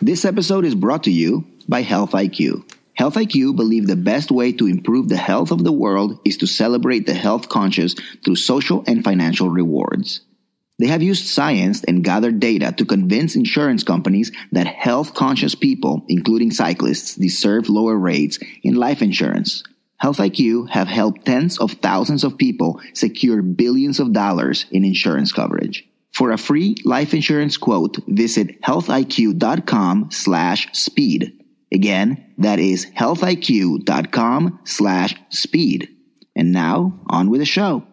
This episode is brought to you by Health IQ. Health IQ believe the best way to improve the health of the world is to celebrate the health conscious through social and financial rewards. They have used science and gathered data to convince insurance companies that health conscious people, including cyclists, deserve lower rates in life insurance. Health IQ have helped tens of thousands of people secure billions of dollars in insurance coverage. For a free life insurance quote, visit healthiq.com slash speed. Again, that is healthiq.com slash speed. And now, on with the show.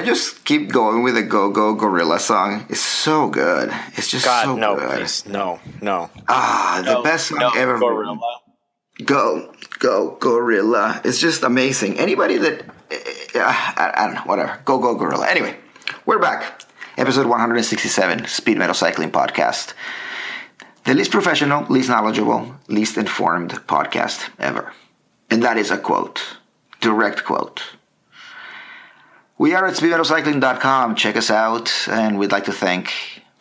I just keep going with the Go Go Gorilla song? It's so good. It's just God, so no, good. please, no, no. Ah, the No, best song no, ever. Gorilla. Go, go, gorilla. It's just amazing. Anybody that. Uh, I, I don't know, whatever. Go, go, gorilla. Anyway, we're back. Episode 167, Speed Metal Cycling Podcast. The least professional, least knowledgeable, least informed podcast ever. And that is a quote. Direct quote. We are at speedmetalcycling.com. Check us out. And we'd like to thank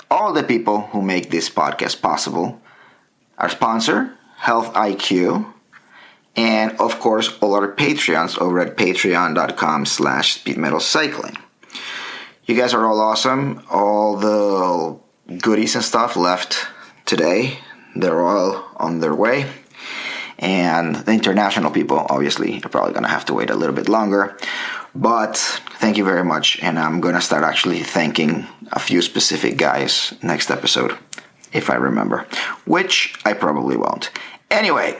all the people who make this podcast possible our sponsor, Health IQ, and of course all our Patreons over at patreon.com slash speedmetalcycling. You guys are all awesome. All the goodies and stuff left today. They're all on their way. And the international people, obviously, are probably going to have to wait a little bit longer. But thank you very much. And I'm going to start actually thanking a few specific guys next episode, if I remember, which I probably won't. Anyway,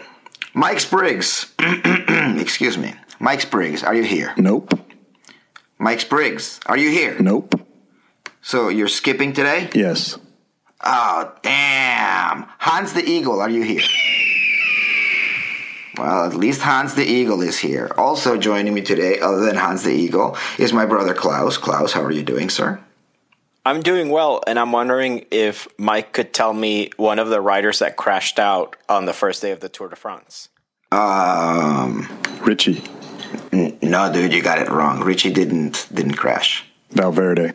Mike Spriggs. Excuse me. Mike Spriggs, are you here? Nope. Mike Spriggs, are you here? Nope. So you're skipping today? Yes. Oh, damn. Hans the Eagle, are you here? Well, at least Hans the Eagle is here. Also joining me today, other than Hans the Eagle, is my brother Klaus. Klaus, how are you doing, sir? I'm doing well, and I'm wondering if Mike could tell me one of the riders that crashed out on the first day of the Tour de France. Um, Richie. n- no, dude, you got it wrong. Richie didn't didn't crash. Valverde.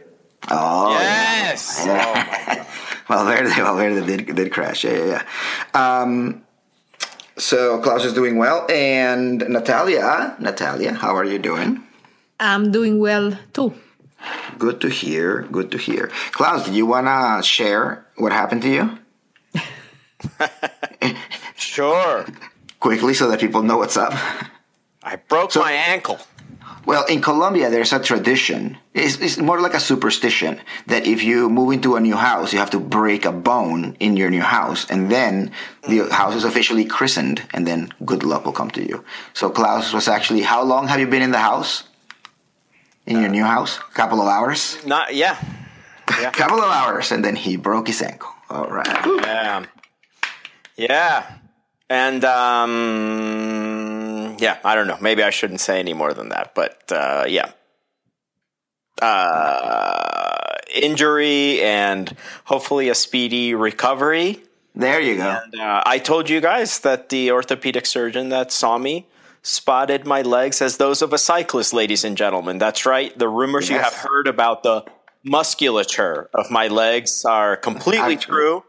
Oh, yes. Valverde, Valverde did did crash. Yeah, yeah, yeah. Um, so Klaus is doing well, and Natalia, Natalia, how are you doing? I'm doing well too. Good to hear. Good to hear. Klaus, do you wanna share what happened to you Sure. quickly so that people know what's up? I broke So- my ankle. Well, in Colombia, there's a tradition. It's, it's more like a superstition that if you move into a new house, you have to break a bone in your new house, and then the house is officially christened, and then good luck will come to you. So Klaus was actually. How long have you been in the house? In your new house? A Couple of hours. Not yeah. Yeah. Couple of hours, and then he broke his ankle. All right. Yeah. Yeah. And um yeah, I don't know. Maybe I shouldn't say any more than that, but uh yeah. Uh injury and hopefully a speedy recovery. There you go. And uh, I told you guys that the orthopedic surgeon that saw me spotted my legs as those of a cyclist, ladies and gentlemen. That's right. The rumors you have heard about the musculature of my legs are completely Actually. true,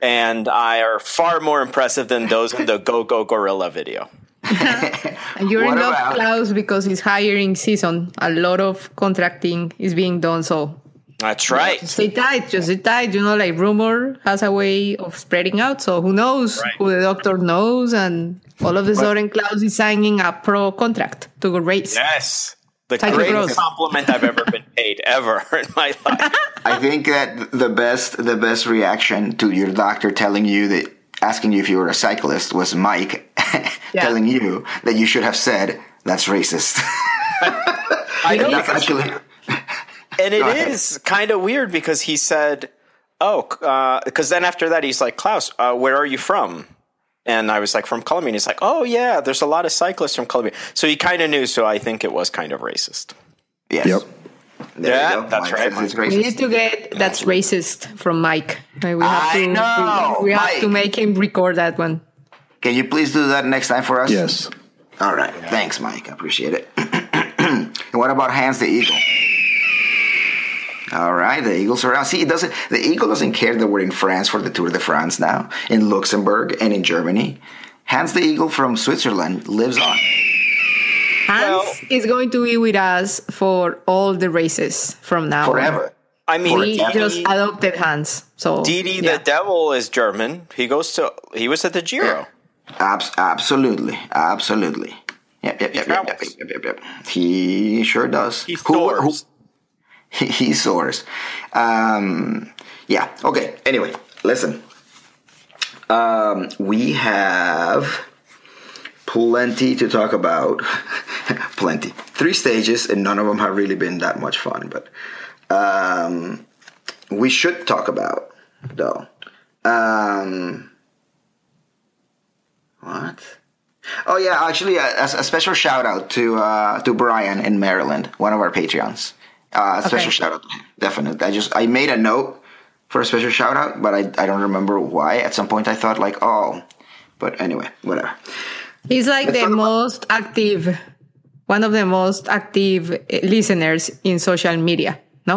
and I are far more impressive than those in the Go Go Gorilla video. And you're What in love, about- Klaus, because it's hiring season. A lot of contracting is being done. So That's right. Stay tight, just stay tight. You know, like rumor has a way of spreading out. So who knows Right. who the doctor knows, and all of a sudden Klaus is signing a pro contract to go race. Yes. The Thank you, greatest Rose. compliment I've ever been paid ever in my life. I think that the best the best reaction to your doctor telling you that asking you if you were a cyclist was Mike Yeah. telling you that you should have said that's racist. I know that's actually and it Go ahead. is kind of weird because he said, "Oh," because then after that he's like, "Klaus, uh, where are you from?" And I was like, "From Colombia." And he's like, "Oh yeah, there's a lot of cyclists from Colombia." So he kind of knew. So I think it was kind of racist. yes. Yep. There Yeah, go. that's Mike right, says We need to get that's racist from Mike. We have I to. know, we, we have to make him record that one. Can you please do that next time for us? Yes. All right. Thanks, Mike. I appreciate it. and what about Hans the Eagle? All right, the Eagles are out. See, it doesn't. The Eagle doesn't care that we're in France for the Tour de France now, in Luxembourg and in Germany. Hans the Eagle from Switzerland lives on. Hans Well- is going to be with us for all the races from now on. Forever. I mean, We Forever. just adopted Hans. So Didi yeah. the Devil is German. He goes to. He was at the Giro. Abs- absolutely. Absolutely. Yep, yep, yep, yep, yep, yep, yep, yep. He sure does. He Who- who- soars. he, he soars. Um, yeah. Okay. Anyway, listen. Um, we have plenty to talk about. plenty. Three stages, and none of them have really been that much fun. But um, we should talk about though. Um, what? Oh yeah, actually, a, a special shout out to uh, to Brian in Maryland, one of our Patreons. Uh, a special shout out to him, definitely. I just I made a note for a special shout out, but I I don't remember why. At some point, I thought like, oh, but anyway, whatever. He's like the most active, one of the most active eh, listeners in social media. No,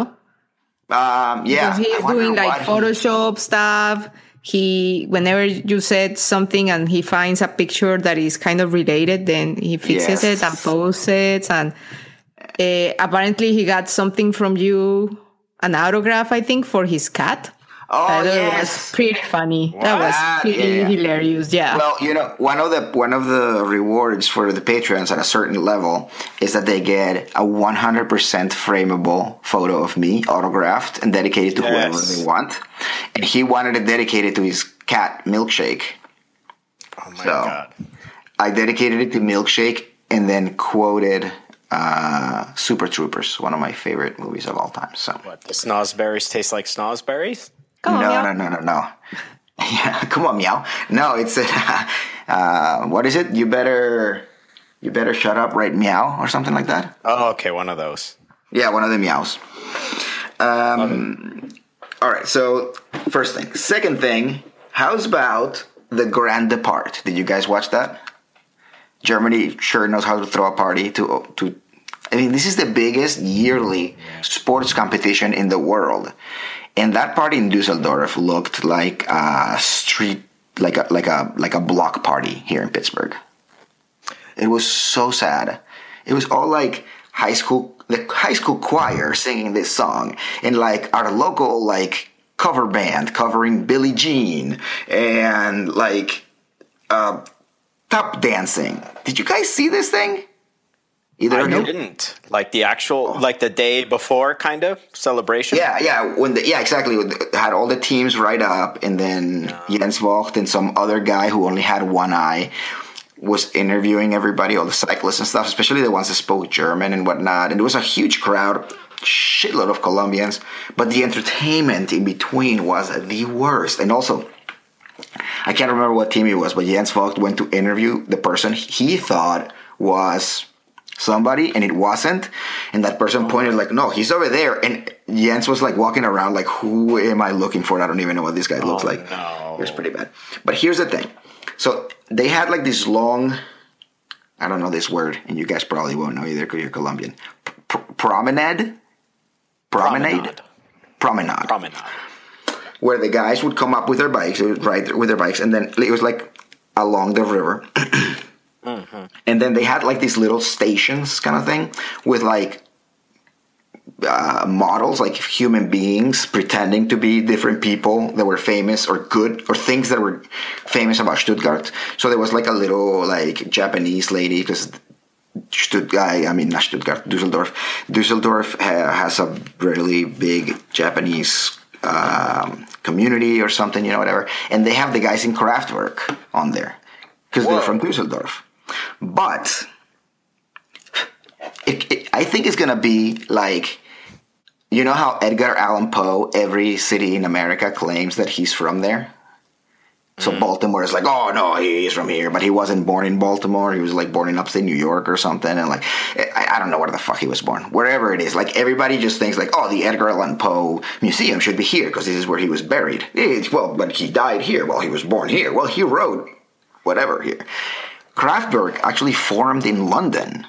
Um, yeah, because he's doing like what he- Photoshop stuff. He, whenever you said something and he finds a picture that is kind of related, then he fixes it and posts it. And uh, apparently, he got something from you, an autograph, I think, for his cat. Oh I thought it yes. was pretty funny. That was pretty yeah. hilarious. Yeah. Well, you know, one of the one of the rewards for the patrons at a certain level is that they get a 100% frameable photo of me, autographed and dedicated to whoever they want. And he wanted it dedicated to his cat, Milkshake. Oh my So- god! I dedicated it to Milkshake and then quoted uh, Super Troopers, one of my favorite movies of all time. So What? The snozberries taste like snozberries? Come on, no, Meow. no, no, no, no. Yeah, come on, meow. No, it's uh, what is it? You better, you better shut up, right? Meow or something like that. Oh, okay, one of those. Yeah, one of the meows. Um, all right. So first thing, second thing. How's about the Grand Depart? Did you guys watch that? Germany sure knows how to throw a party. To to, I mean, this is the biggest yearly sports competition in the world, and that party in Dusseldorf looked like a street, like a like a like a block party here in Pittsburgh. It was so sad. It was all like high school, the high school choir singing this song, and like our local like cover band covering Billie Jean, and like uh, tap dancing. Did you guys see this thing? Either I didn't like the actual, oh. like the day before, kind of celebration. Yeah, yeah. When the, yeah, exactly. Had all the teams right up, and then Jens Vogt and some other guy who only had one eye was interviewing everybody, all the cyclists and stuff, especially the ones that spoke German and whatnot. And it was a huge crowd, shitload of Colombians, but the entertainment in between was the worst. And also, I can't remember what team it was, but Jens Vogt went to interview the person he thought was somebody, and it wasn't. And that person oh. pointed like, "No, he's over there." And Jens was like walking around like, "Who am I looking for? I don't even know what this guy looks Oh, like." no. It was pretty bad. But here's the thing: so they had like this long. I don't know this word, and you guys probably won't know either because you're Colombian. Pr- promenade, promenade, promenade Promenade. where the guys would come up with their bikes, they would ride with their bikes, and then it was like along the river. And then they had like these little stations kind of thing with like uh, models, like human beings, pretending to be different people that were famous or good or things that were famous about Stuttgart. So there was like a little like Japanese lady because Stuttgart, I mean not Stuttgart, Dusseldorf. Dusseldorf ha- has a really big Japanese um, community or something, you know, whatever. And they have the guys in Kraftwerk on there because they're from Dusseldorf. But it, it, I think it's gonna be like, you know how Edgar Allan Poe, every city in America claims that he's from there. So Baltimore is like, oh no, he's from here, but he wasn't born in Baltimore. He was like born in upstate New York or something, and like, I, I don't know where the fuck he was born. Wherever it is, like everybody just thinks like, oh, the Edgar Allan Poe Museum should be here because this is where he was buried. Eh, well, but he died here. Well, he was born here. Well, he wrote whatever here. Kraftwerk actually formed in London,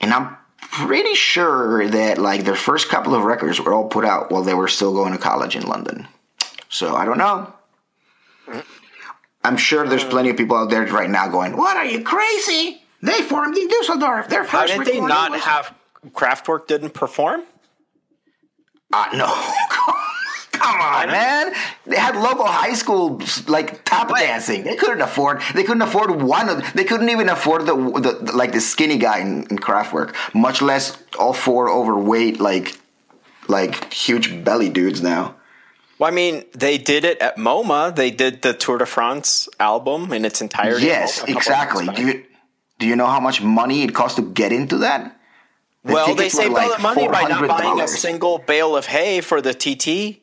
and I'm pretty sure that like their first couple of records were all put out while they were still going to college in London. So I don't know. I'm sure there's plenty of people out there right now going, "What are you crazy? They formed in Dusseldorf. Their How first did they not was-" have Kraftwerk didn't perform? Uh, no, come on, man. They had local high schools like tap dancing. They couldn't afford. They couldn't afford one of. They couldn't even afford the, the, the- like the skinny guy in, in Kraftwerk. Much less all four overweight like like huge belly dudes now. Well, I mean, they did it at MoMA. They did the Tour de France album in its entirety. Yes, exactly. Do you do you know how much money it costs to get into that? The well, they saved all like the money by not buying a single bale of hay for the TT.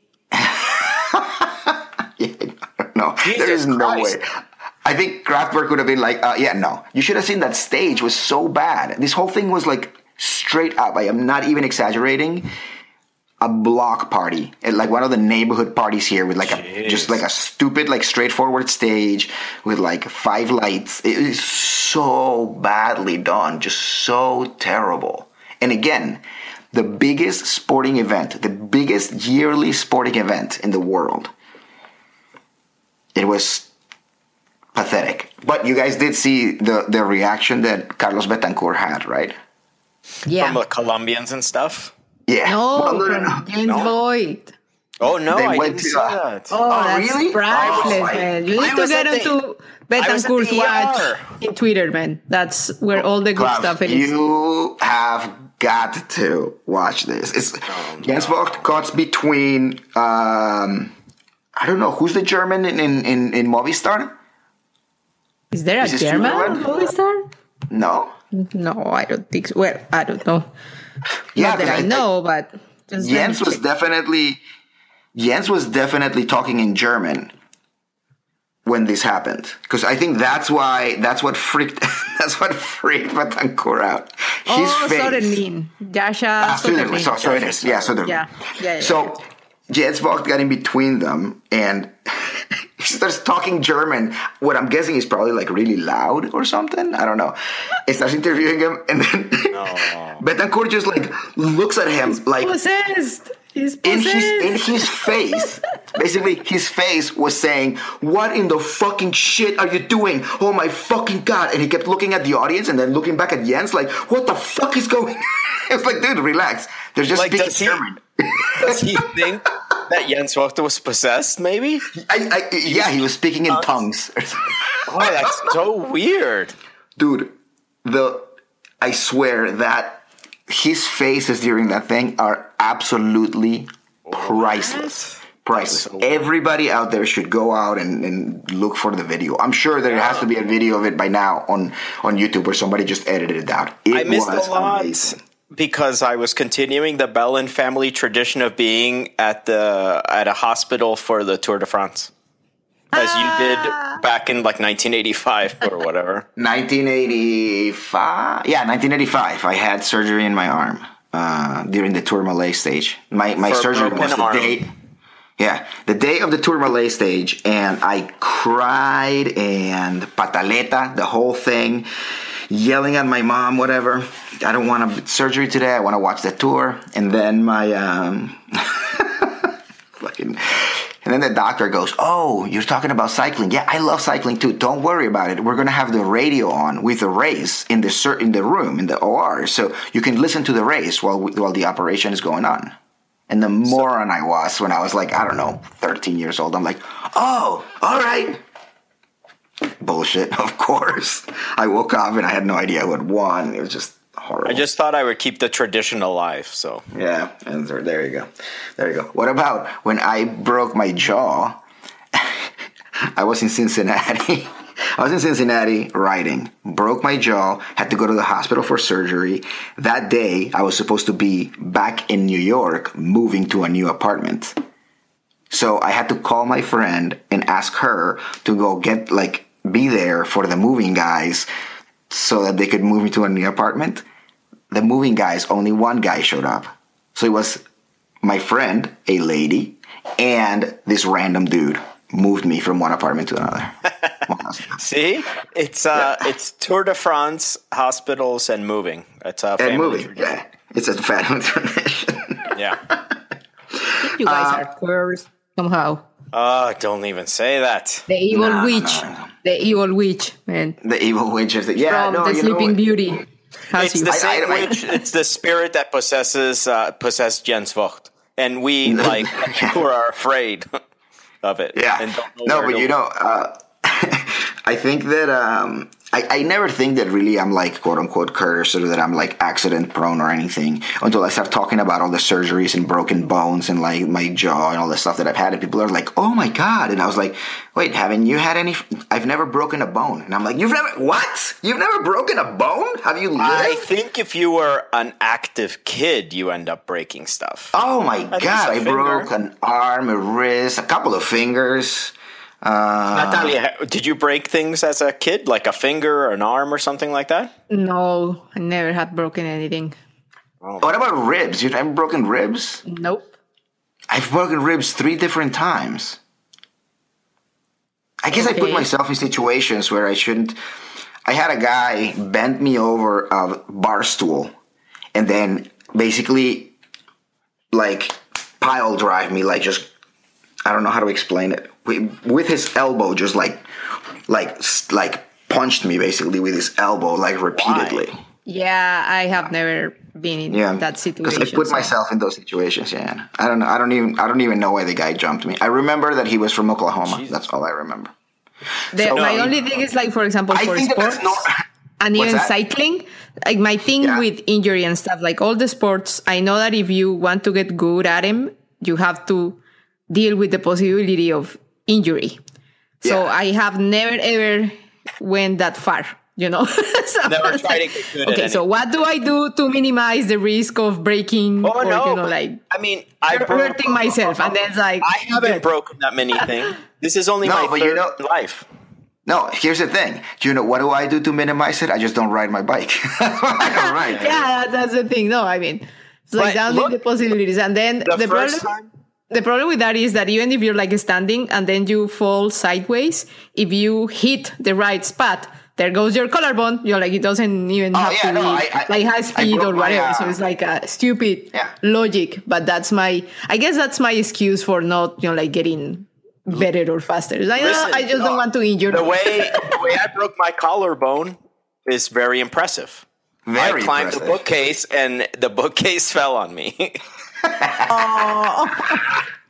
No, there Jesus is no Christ. way. I think Kraftwerk would have been like, uh, yeah, no. You should have seen that stage was so bad. This whole thing was like straight up. I am not even exaggerating. A block party, at like one of the neighborhood parties here, with like a just like a stupid, like straightforward stage with like five lights. It is so badly done, just so terrible. And again, the biggest sporting event, the biggest yearly sporting event in the world. It was pathetic. But you guys did see the, the reaction that Carlos Betancur had, right? Yeah. From the Colombians and stuff. Yeah. no, Well, no, no, no. James No. Lloyd. Oh no, They I went didn't to, see uh, that. Oh, that's really? priceless, Oh, man. You need to get at the- onto I was at Betancur's watch in Twitter, man. That's where all the good Klaus, stuff is. You have got to watch this. It's Oh, Jens Vogt cuts between um, I don't know who's the German in in, in, in Movistar. Is there a Is German Switzerland? movie star? No. No, I don't think so. Well, I don't know. Yeah, Not that 'cause I know, but just Jens was definitely Jens was definitely talking in German when this happened because I think that's why that's what freaked that's what freaked Betancur out. His oh, face. Sütterlin. Jasha Ah, Sütterlin. Sütterlin. So, so it is. Yeah, Sütterlin. Yeah, yeah, yeah, So Jens Vogt got in between them and he starts talking German. What I'm guessing is probably like really loud or something. I don't know. He starts interviewing him and then Betancur just like looks at him like Possessed. He's in possessed. his in his face. Basically, his face was saying, "What in the fucking shit are you doing? Oh my fucking god!" And he kept looking at the audience and then looking back at Jens, like, "What the fuck is going?" on? it's like, dude, relax. They're just Like, speaking does he- German. Does he think that Jens Vogt was possessed? Maybe. I, I, yeah, he was speaking in tongues. Oh, that's so weird. dude, the I swear that his faces during that thing are absolutely priceless. Priceless. So- Everybody out there should go out and, and look for the video. I'm sure there has to be a video of it by now on on YouTube where somebody just edited it out. It I missed a lot amazing. because I was continuing the Bellin family tradition of being at the at a hospital for the Tour de France, as you did back in like 1985 or whatever. 1985. Yeah, 1985. I had surgery in my arm uh, during the Tourmalet stage. My my For surgery was the arm. day. Yeah, the day of the Tourmalet stage, and I cried and pataleta the whole thing, yelling at my mom, whatever. I don't want a surgery today. I want to watch the tour, and then my um, fucking. And then the doctor goes, "Oh, you're talking about cycling? Yeah, I love cycling too. Don't worry about it. We're gonna have the radio on with the race in the in the room in the OR, so you can listen to the race while while the operation is going on." And the moron I was when I was like, I don't know, 13 years old. I'm like, "Oh, all right." Bullshit, of course. I woke up and I had no idea who had won. It was just horrible. I just thought I would keep the tradition alive. So Yeah, and there, there you go. There you go. What about when I broke my jaw? I was in Cincinnati. I was in Cincinnati riding, broke my jaw, had to go to the hospital for surgery. That day, I was supposed to be back in New York, moving to a new apartment. So I had to call my friend and ask her to go get, like, be there for the moving guys so that they could move me to a new apartment the moving guys, only one guy showed up. So it was my friend, a lady, and this random dude moved me from one apartment to another. see, it's uh, it's Tour de France, hospitals, and moving. It's a family and moving, tradition. yeah. It's a family tradition. Yeah. You guys are cursed somehow. Oh, don't even say that. The evil No, no, witch. no, no. The evil witch, man. the evil witches. That, yeah, From no, the Sleeping? Beauty. Has It's you. the I- same I- I- witch. It's the spirit that possesses uh, possessed Jens Vogt, and we like who are afraid of it. Yeah. and don't know no, but you look. know, uh, I think that um, I, I never think that really I'm like quote unquote cursed or that I'm like accident prone or anything until I start talking about all the surgeries and broken bones and like my jaw and all the stuff that I've had. And people are like, oh my God. And I was like, wait, haven't you had any? I've never broken a bone. And I'm like, you've never, what? You've never broken a bone? Have you lived? I think if you were an active kid, you end up breaking stuff. Oh my least god! I finger. broke an arm, a wrist, a couple of fingers. Uh, Natalia, did you break things as a kid, like a finger or an arm or something like that? No, I never had broken anything. what about ribs? You've never broken ribs? Nope. I've broken ribs three different times. I guess I put myself in situations where I shouldn't. I had a guy bend me over a bar stool and then basically like pile drive me, like just, I don't know how to explain it. With, with his elbow, just like, like, like punched me basically with his elbow, like repeatedly. Yeah, I have never been in Yeah, that Because situation. I put so- myself in those situations. Yeah, I don't know. I don't even. I don't even know why the guy jumped me. I remember that he was from Oklahoma. That's all I remember. The- So- my No. only thing is like, for example, I for think sports that's not. and even that? cycling. Like my thing Yeah. with injury and stuff, like all the sports, I know that if you want to get good at them, you have to deal with the possibility of injury. So Yeah. I have never ever went that far. You know, so Never tried like, to get good at Okay, so what do I do to minimize the risk of breaking Oh or no! you know, like I mean, I broke, hurting myself? And then it's like I haven't broken that many things. This is only No, my but third you know- life. No, here's the thing. Do you know what do I do to minimize it? I just don't ride my bike. I don't ride. yeah, that's the thing. No, I mean, it's like But down look, the possibilities, and then The, the, first problem. time, The problem with that is that even if you're like standing and then you fall sideways, if you hit the right spot, there goes your collarbone. You're like, it doesn't even Oh, have yeah, to no, be I- I- like high speed broke or my, whatever. uh, so it's like a stupid Yeah. logic. But that's my, I guess that's my excuse for not, you know, like getting better or faster. It's Like, "No, I just no, don't want to injure the way the way I broke my collarbone is very impressive. Very I climbed impressive. the bookcase and the bookcase fell on me.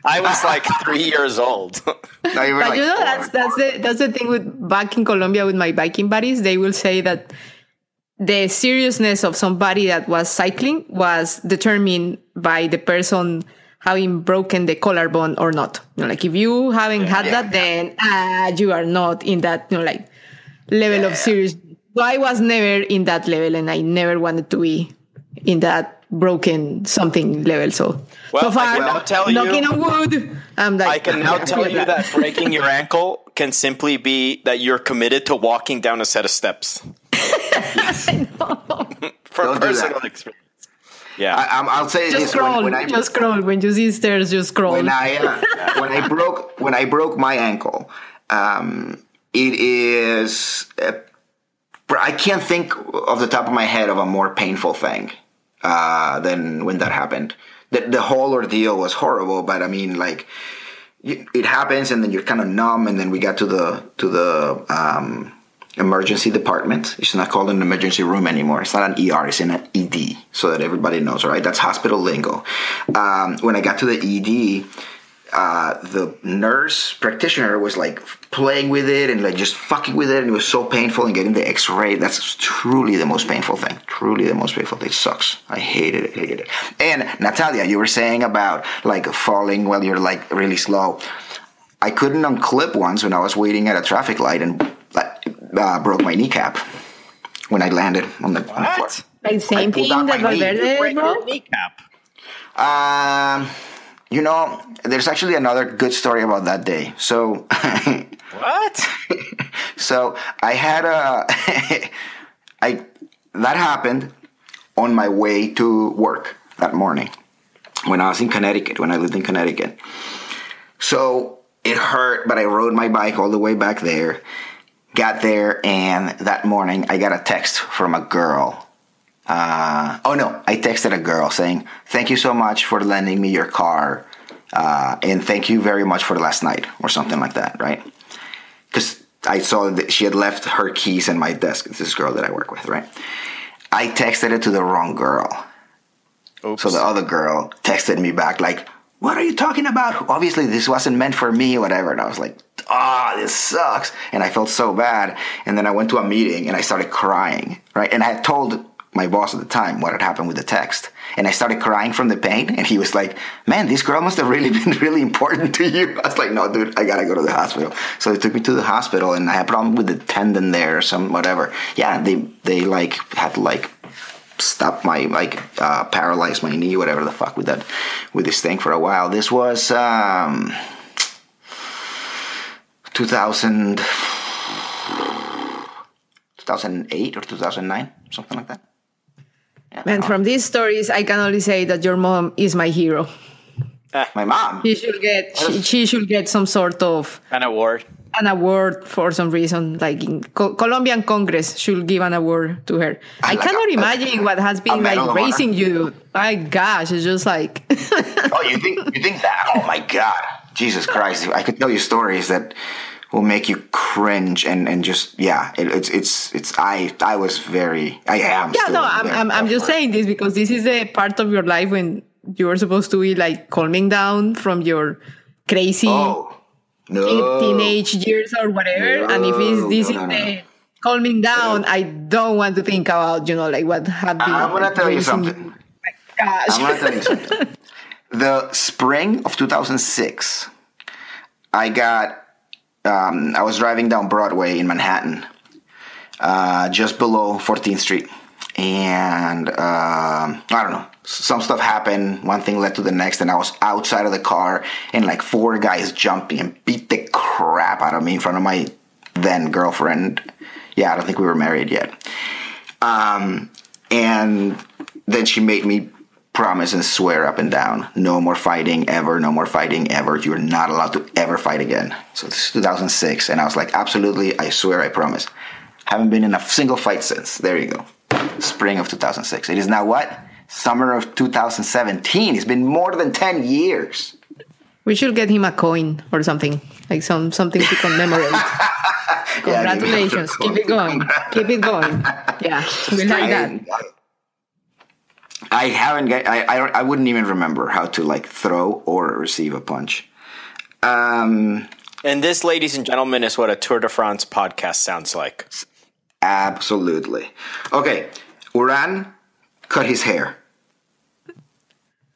I was like three years old. No, you were But like you know, four. that's that's the that's the thing with back in Colombia with my biking buddies. They will say that the seriousness of somebody that was cycling was determined by the person having broken the collarbone or not. You know, like if you haven't had Yeah. that, then ah, you are not in that you know like level of serious. So I was never in that level, and I never wanted to be in that broken something level. So Well, so I can now tell you- knocking on wood, I'm like I can now yeah, tell you that breaking your ankle can simply be that you're committed to walking down a set of steps. From Don't do personal experience. Yeah. I, I'm- I'll say just this scroll, when, when I just scroll. When you see stairs, just scroll. when I uh, when I broke when I broke my ankle, um, it is uh, I can't think off the top of my head of a more painful thing uh, than when that happened. The, the whole ordeal was horrible, but I mean, like it happens, and then you're kind of numb, and then we got to the to the um, emergency department. It's not called an emergency room anymore. It's not an ER. It's in an ED, so that everybody knows. All right, that's hospital lingo. Um, when I got to the ED, uh, the nurse practitioner was like playing with it and like just fucking with it, and it was so painful. And getting the X-ray, that's truly the most painful thing. Truly the most painful thing. It sucks. I hated it. Hated it. And Natalia, you were saying about like falling while you're like really slow. I couldn't unclip once when I was waiting at a traffic light and uh, broke my kneecap when I landed on the, on the floor. What? Like same pulled thing out that my. Valverde Break bro. your kneecap. Um, you know, there's actually another good story about that day. So, What? so I had a, I that happened on my way to work that morning when I was in Connecticut. When I lived in Connecticut, so it hurt, but I rode my bike all the way back there. Got there, and that morning I got a text from a girl uh, oh no, I texted a girl saying, Thank you so much for lending me your car. Uh, and thank you very much for the last night, or something like that, right? Because I saw that she had left her keys in my desk. It's this girl that I work with, right? I texted it to the wrong girl. Oops. So the other girl texted me back, like, What are you talking about? Obviously, this wasn't meant for me, whatever. And I was like, Ah, this sucks. And I felt so bad. And then I went to a meeting and I started crying, right? And I had told my boss at the time what had happened with the text. And I started crying from the pain. And he was like, Man, this girl must have really been really important to you. I was like, No, dude, I gotta go to the hospital. So they took me to the hospital and I had a problem with the tendon there or some whatever. Yeah, they, they like had to like stop my like uh, paralyze my knee, whatever the fuck with that with this thing for a while. This was um, 2000, 2008 or 2009, something like that. Yeah, And from these stories, I can only say that your mom is my hero. Eh, my mom. She should get she, she should get some sort of An award. an award for some reason. Like in Co- Colombian Congress should give an award to her. I Like cannot a- imagine what has been like of Honor? raising you. My gosh, it's just like Oh, you think you think that? Oh my god, Jesus Christ! I could tell you stories that will make you cringe and and just yeah. It, it's it's it's I I was very I am. yeah. No, I'm I'm, I'm just saying this because this is a part of your life when you are supposed to be like calming down from your crazy Oh no, teenage years or whatever. and if it's, this no, is no, no. the calming down, I don't want to think about you know like what been. I'm gonna tell you something. Gosh. I'm gonna tell you something. The spring of 2006, I got. Um, I was driving down Broadway in Manhattan, uh, just below 14th Street, and um, I don't know. Some stuff happened. One thing led to the next, and I was outside of the car, and like four guys jumped me and beat the crap out of me in front of my then girlfriend. Yeah, I don't think we were married yet. Um, and then she made me promise and swear up and down no more fighting ever, no more fighting ever. You're not allowed to ever fight again. So this is 2006. And I was like, absolutely, I swear, I promise. Haven't been in a single fight since. There you go. Spring of 2006. It is now what? Summer of 2017. It's been more than 10 years. We should get him a coin or something, like some something to commemorate. Congratulations! Keep it going. Keep it going. Yeah, we like that. I haven't get, I, I I wouldn't even remember how to like throw or receive a punch. Um, And this, ladies and gentlemen, is what a Tour de France podcast sounds like. absolutely. Okay, Uran cut his hair.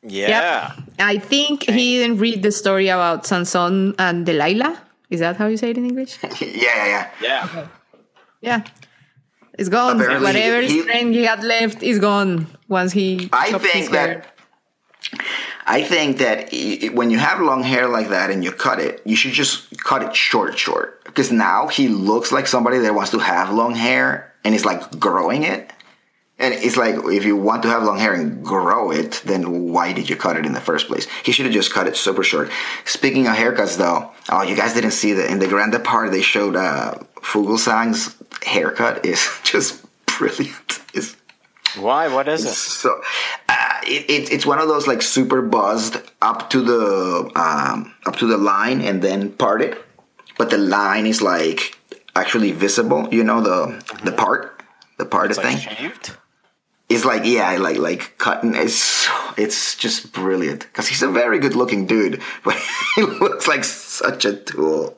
Yeah. Yep. I think he didn't read the story about Sanson and Delilah. Is that how you say it in English? yeah, yeah, yeah. Yeah. Yeah. It's gone. Apparently, Whatever he- strength he had left is gone once he. I think that I think that i- when you have long hair like that and you cut it, you should just cut it short, short. Because now he looks like somebody that wants to have long hair and is like growing it. And it's like if you want to have long hair and grow it, then why did you cut it in the first place? He should have just cut it super short. Speaking of haircuts, though, oh, you guys didn't see that in the Grand Depart they showed uh, Fugelsang's haircut is just brilliant. It's Why? What is it? so uh, it, it, it's one of those like super buzzed up to the um, up to the line and then parted, but the line is like actually visible. You know the the part, the part It's like thing. shaved. It's like yeah, like like cutting. It's it's just brilliant because he's a very good looking dude, but he looks like such a tool,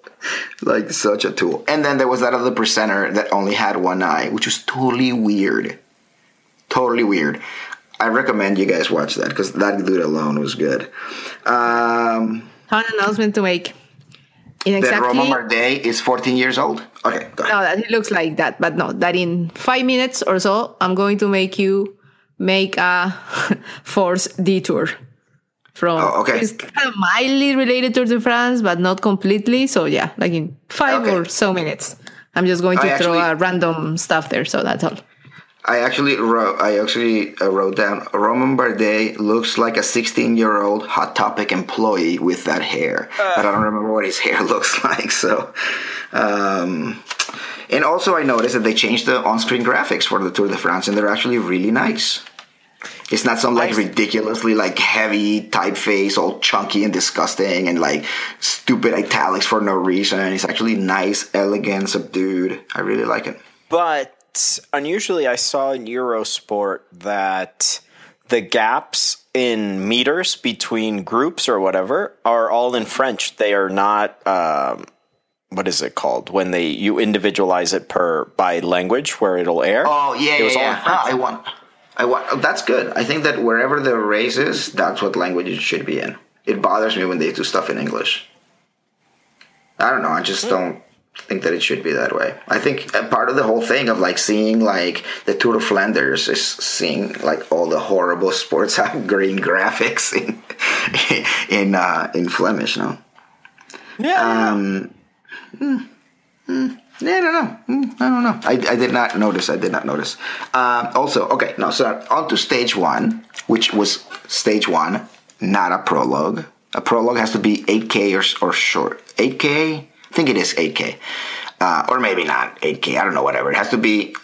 like such a tool. And then there was that other presenter that only had one eye, which was totally weird, totally weird. I recommend you guys watch that because that dude alone was good. Um, an announcement to make. In that exactly Romain Bardet is 14 years old. Okay, go ahead. no, that it looks like that, but no, that in five minutes or so, I'm going to make you make a force detour from. Oh, okay. It's kind of mildly related to the France, but not completely. So yeah, like in five Okay. or so minutes, I'm just going to I throw actually- a random stuff there. So that's all. I actually wrote. I actually uh, wrote down. Romain Bardet looks like a 16 year old Hot Topic employee with that hair, but I don't remember what his hair looks like. So, um, and also I noticed that they changed the on screen graphics for the Tour de France, and they're actually really nice. It's not some like ridiculously like heavy typeface, all chunky and disgusting, and like stupid italics for no reason. It's actually nice, elegant, subdued. I really like it. But unusually, I saw in Eurosport that the gaps in meters between groups or whatever are all in French. They are not. Um, what is it called when they you individualize it per by language where it'll air? Oh yeah, It was yeah, all yeah. Ah, I want, I want. oh, that's good. I think that wherever the race is, that's what language it should be in. It bothers me when they do stuff in English. I don't know. I just don't think that it should be that way. I think a part of the whole thing of like seeing like the Tour of Flanders is seeing like all the horrible sports green graphics in in uh, in Flemish. No. yeah. Um, mm, mm, yeah, I don't know. Mm, I don't know. I, I did not notice. I did not notice. Um, also, okay, no, so on to stage one, which was stage one, not a prologue. A prologue has to be 8K or, or short. 8K? I think it is 8K. Uh, or maybe not 8K. I don't know, whatever. It has to be,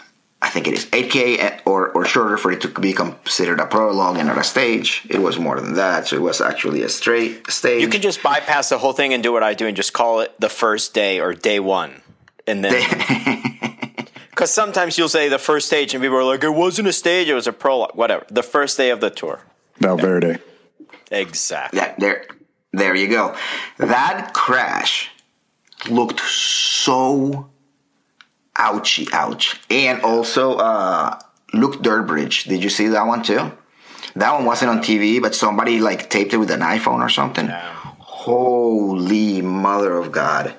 I think it is 8K or, or shorter for it to be considered a prologue and not a stage. It was more than that, so it was actually a straight stage. you can just bypass the whole thing and do what I do and just call it the first day or day one, and then because sometimes you'll say the first stage and people are like, it wasn't a stage, it was a prologue, whatever. The first day of the tour, Valverde. exactly. Yeah, there, there you go. That crash looked so ouchy, ouch. And also, uh, Luke Durbridge. Did you see that one too? That one wasn't on TV, but somebody like taped it with an iPhone or something. Holy mother of God!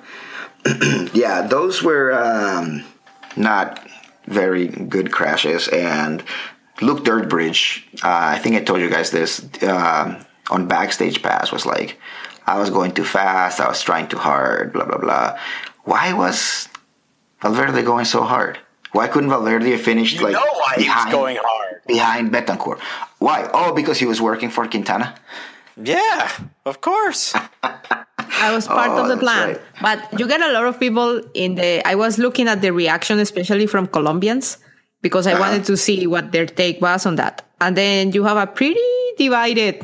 yeah, those were um, not very good crashes. And Luke Durbridge, uh, I think I told you guys this um on Backstage Pass, was like, I was going too fast, I was trying too hard, blah, blah, blah. Why was Valverde going so hard? Why couldn't Valverde have finished You like know why he was going hard. behind Betancur? Why? Oh, because he was working for Quintana. Yeah, of course. I was part Oh, of the plan. right. But you get a lot of people in the. I was looking at the reaction, especially from Colombians, because Uh-huh. I wanted to see what their take was on that. And then you have a pretty divided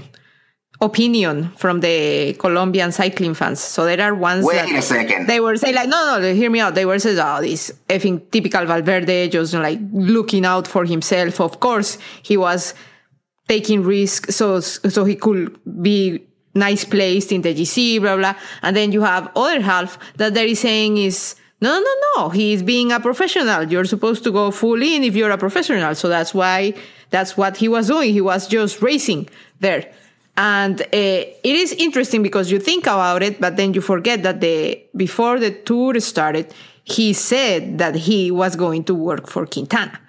opinion from the Colombian cycling fans. So there are ones Wait that a second. they were saying like, no, no, hear me out. They were saying, oh, this effing typical Valverde, just like looking out for himself. Of course, he was taking risks so so he could be nice placed in the GC, blah blah. And then you have other half that there is saying is no no no no he's being a professional. You're supposed to go full in if you're a professional. So that's why that's what he was doing. He was just racing there. And uh, it is interesting because you think about it, but then you forget that the before the tour started, he said that he was going to work for Quintana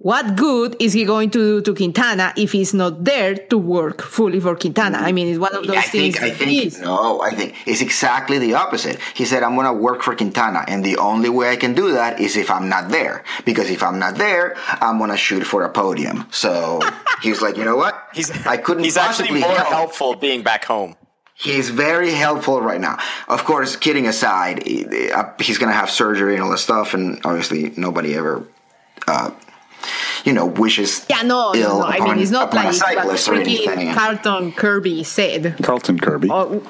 what good is he going to do to Quintana if he's not there to work fully for Quintana? I mean, it's one of those I things. think, I think, is. no, I think it's exactly the opposite. He said, I'm going to work for Quintana, and the only way I can do that is if I'm not there. Because if I'm not there, I'm going to shoot for a podium. So he's like, you know what? He's I couldn't possibly He's actually more help. helpful being back home. He's very helpful right now. Of course, kidding aside, uh, he's going to have surgery and all that stuff, and obviously nobody ever uh, you know, wishes Yeah, no, no, ill no. I upon, mean, it's not upon like a cyclist or anything. Carlton Kirby said. Carlton Kirby. Oh,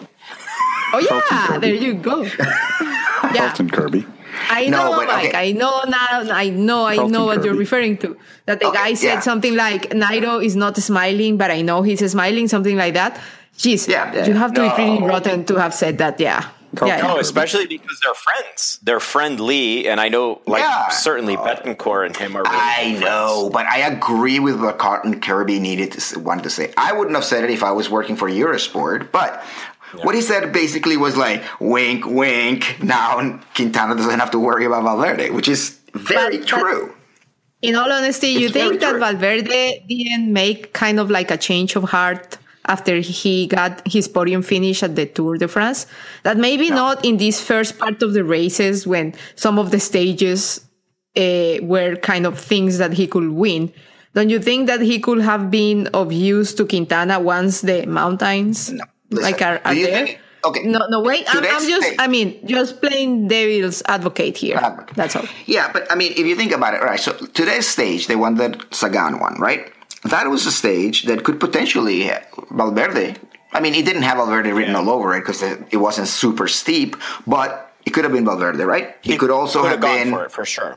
oh yeah, Kirby. there you go. yeah, Carlton Kirby. I No, know, but Mike. okay. I know now. I know. I Carlton know what you're referring to. That the Okay, guy said yeah. something like Nairo is not smiling, but I know he's smiling. Something like that. Jeez, Yeah, yeah. you have to be pretty rotten to have said that. Yeah, Carlton yeah. No, Kirby. especially because they're friends. They're friendly, and I know, like, Yeah. certainly oh. Betancur and him are. Really I good know, but I agree with what Carlton Kirby needed to wanted to say. I wouldn't have said it if I was working for Eurosport, but what he said basically was like, "Wink, wink." Now Quintana doesn't have to worry about Valverde, which is very But- but- true. In all honesty, you It's very think that true. Valverde didn't make kind of like a change of heart after he got his podium finish at the Tour de France? That maybe not in this first part of the races when some of the stages uh, were kind of things that he could win. Don't you think that he could have been of use to Quintana once the mountains Listen, like are, are you there? think- okay. No, no, wait. I'm, I'm just, I mean, just playing devil's advocate here. Advocate. That's all. Yeah, but I mean, if you think about it, right? So today's stage, the one that Sagan won, right? That was a stage that could potentially Valverde. I mean, it didn't have Valverde written all over it because it, it wasn't super steep, but it could have been Valverde, right? It could also Could have have been for it for sure.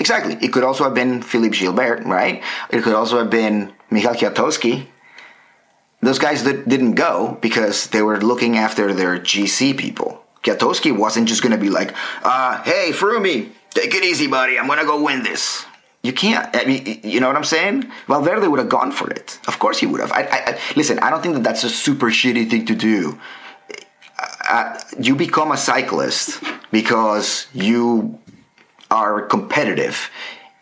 exactly. It could also have been Philippe Gilbert, right? It could also have been Michal Kwiatkowski. Those guys that didn't go because they were looking after their GC people. Kwiatkowski wasn't just going to be like, uh, "Hey, Froomey, take it easy, buddy. I'm going to go win this." You can't. I mean, you know what I'm saying? Valverde would have gone for it. Of course he would have. I, I, I, listen, I don't think that that's a super shitty thing to do. Uh, you become a cyclist because you are competitive,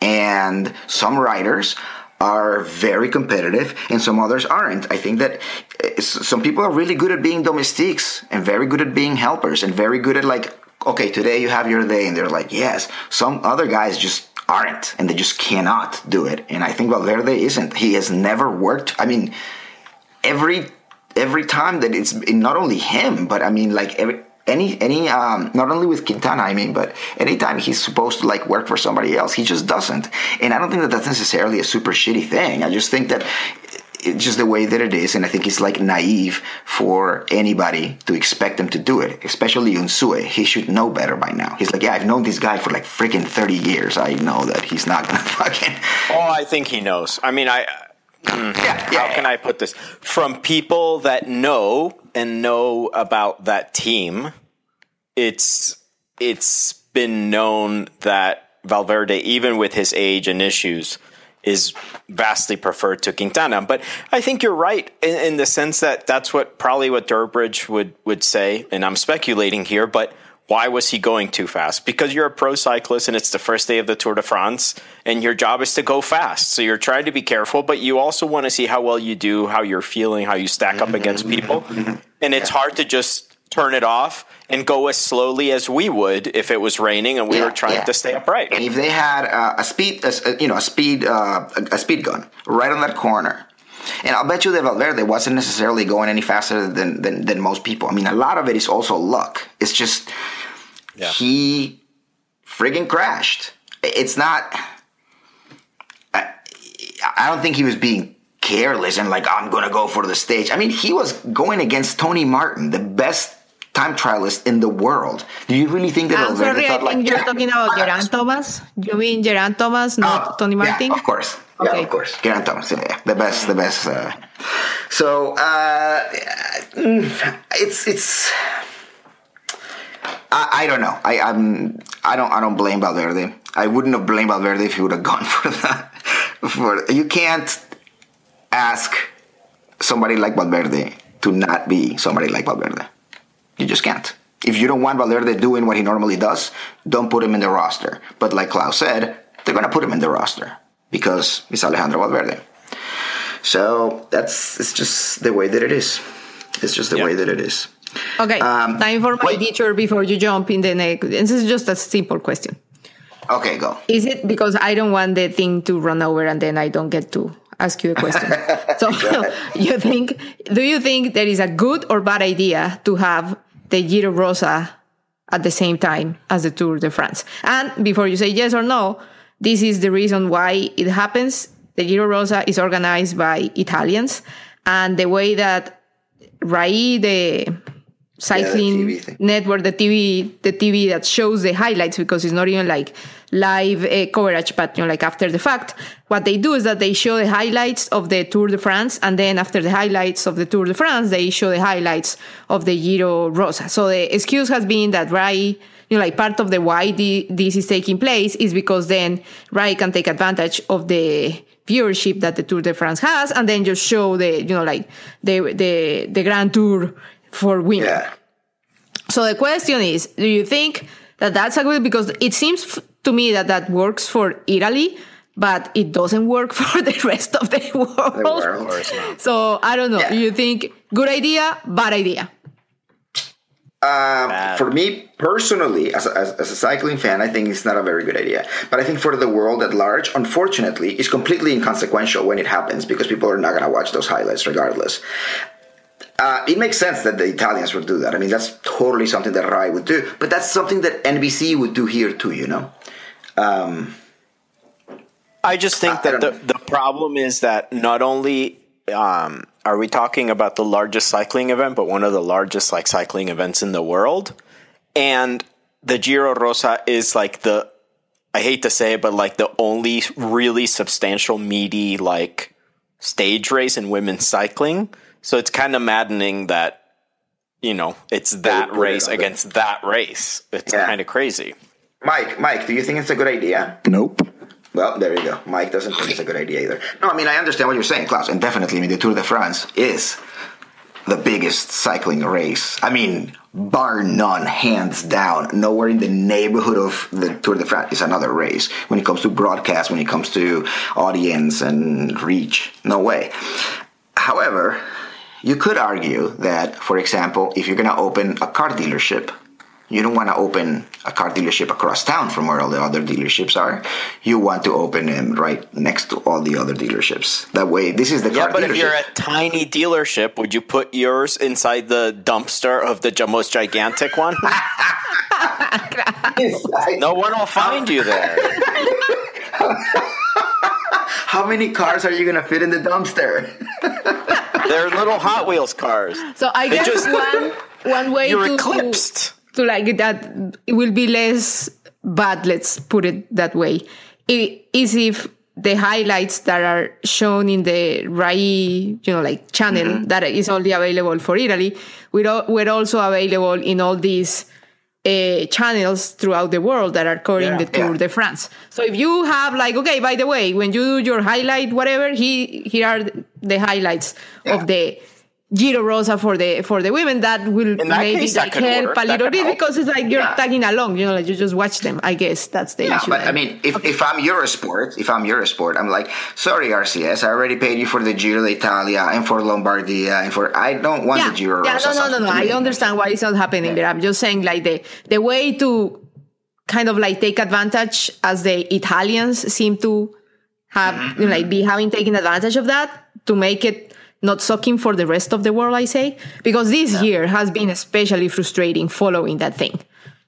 and some riders are very competitive and some others aren't. I think that uh, some people are really good at being domestiques and very good at being helpers and very good at like, okay, today you have your day, and they're like, yes. Some other guys just aren't, and they just cannot do it. And I think Valverde isn't. He has never worked. I mean, every every time that it's not only him, but I mean like every any any um not only with Quintana, I mean, but anytime he's supposed to like work for somebody else, he just doesn't. And I don't think that that's necessarily a super shitty thing. I just think that just the way that it is, and I think it's like naive for anybody to expect him to do it, especially Unzué. He should know better by now. He's like, yeah, I've known this guy for like freaking thirty years. I know that he's not gonna fucking. Oh, I think he knows. I mean, I. Mm, yeah, yeah. How can I put this? From people that know and know about that team, it's it's been known that Valverde, even with his age and issues, is vastly preferred to Quintana. But I think you're right in, in the sense that that's what probably what Durbridge would would say, and I'm speculating here, but. Why was he going too fast? Because you're a pro cyclist and it's the first day of the Tour de France, and your job is to go fast. So you're trying to be careful, but you also want to see how well you do, how you're feeling, how you stack up against people. And it's hard to just turn it off and go as slowly as we would if it was raining and we Yeah, were trying yeah. to stay upright. And if they had uh, a speed, a, s- a- you know, a speed, uh, a, a speed gun right on that corner, and I'll bet you that Valverde wasn't necessarily going any faster than, than than most people. I mean, a lot of it is also luck. It's just Yeah. he friggin' crashed. It's not. I, I don't think he was being careless and like I'm gonna go for the stage. I mean, he was going against Tony Martin, the best time trialist in the world. Do you really think that I'm Valverde sorry, I think like you're "Yeah, talking about not?" Geraint Thomas. You mean Geraint Thomas, not Oh, Tony Martin? Yeah, of course. Yeah, Okay. of course. Geraint Thomas. Yeah, yeah. the best, the best. Uh, so uh, it's it's. I, I don't know. I I'm I don't I don't blame Valverde. I wouldn't have blamed Valverde if he would have gone for that. For you can't ask somebody like Valverde to not be somebody like Valverde. You just can't. If you don't want Valverde doing what he normally does, don't put him in the roster. But like Klaus said, they're going to put him in the roster because it's Alejandro Valverde. So that's it's just the way that it is. It's just the Yeah. way that it is. Okay, Um, time for my wait. teacher before you jump in the next. This is just a simple question. Okay, go. Is it because I don't want the thing to run over and then I don't get to ask you a question? so you think, do you think there is a good or bad idea to have the Giro Rosa at the same time as the Tour de France? And before you say yes or no, this is the reason why it happens. The Giro Rosa is organized by Italians, and the way that RAI, the cycling TV thing. network, the TV, the TV that shows the highlights because it's not even like live uh, coverage, but you know, like after the fact. What they do is that they show the highlights of the Tour de France, and then after the highlights of the Tour de France, they show the highlights of the Giro Rosa. So the excuse has been that Rai, you know, like part of the why the, this is taking place is because then Rai can take advantage of the viewership that the Tour de France has, and then just show the, you know, like the the the Grand Tour for women. Yeah. So the question is, do you think that that's a good because it seems to me that that works for Italy, but it doesn't work for the rest of the world. world. So I don't know. Yeah. Do you think good idea, bad idea? Um, for me personally, as a, as, as a cycling fan, I think it's not a very good idea. But I think for the world at large, unfortunately, it's completely inconsequential when it happens because people are not going to watch those highlights regardless. Uh, it makes sense that the Italians would do that. I mean, that's totally something that Rai would do. But that's something that NBC would do here too, you know? Um, I just think I- I that the, the problem is that not only um, are we talking about the largest cycling event, but one of the largest like cycling events in the world, and the Giro Rosa is like the I hate to say it, but like the only really substantial, meaty like stage race in women's cycling. So it's kind of maddening that you know it's that put it race on the- against that race. It's Yeah. kind of crazy. Mike, Mike, do you think it's a good idea? Nope. Well, there you go. Mike doesn't think it's a good idea either. No, I mean, I understand what you're saying, Klaus, and definitely, I mean, the Tour de France is the biggest cycling race. I mean, bar none, hands down. Nowhere in the neighborhood of the Tour de France is another race when it comes to broadcast, when it comes to audience and reach. No way. However, you could argue that, for example, if you're going to open a car dealership, you don't want to open a car dealership across town from where all the other dealerships are. You want to open them right next to all the other dealerships. That way, this is the Yeah, car but dealership. if you're a tiny dealership, would you put yours inside the dumpster of the most gigantic one? no one will find you there. How many cars are you going to fit in the dumpster? They're little Hot Wheels cars. So I guess just- one one way You're to, eclipsed. to like that it will be less bad. Let's put it that way. It is if the highlights that are shown in the RAI, you know, like channel Mm-hmm. that is only available for Italy, we're, we're also available in all these uh, channels throughout the world that are covering Yeah. the Tour Yeah. de France. So if you have like, okay, by the way, when you do your highlight, whatever, he, here are the highlights of the Giro Rosa for the for the women. That will that maybe case, like help work. a little bit help. because it's like you're Yeah. tagging along. You know, like you just watch them. I guess that's the Yeah, issue. but. I mean, if, if I'm Eurosport, if I'm Eurosport, I'm like, sorry, RCS, I already paid you for the Giro d'Italia and for Lombardia and for. I don't want yeah, the Giro yeah, Rosa no, no, no, no. I understand why it's not happening, but I'm just saying like the the way to kind of like take advantage as the Italians seem to have Mm-hmm. you know, like be having taken advantage of that to make it not sucking for the rest of the world. I say because this year has been especially frustrating following that thing.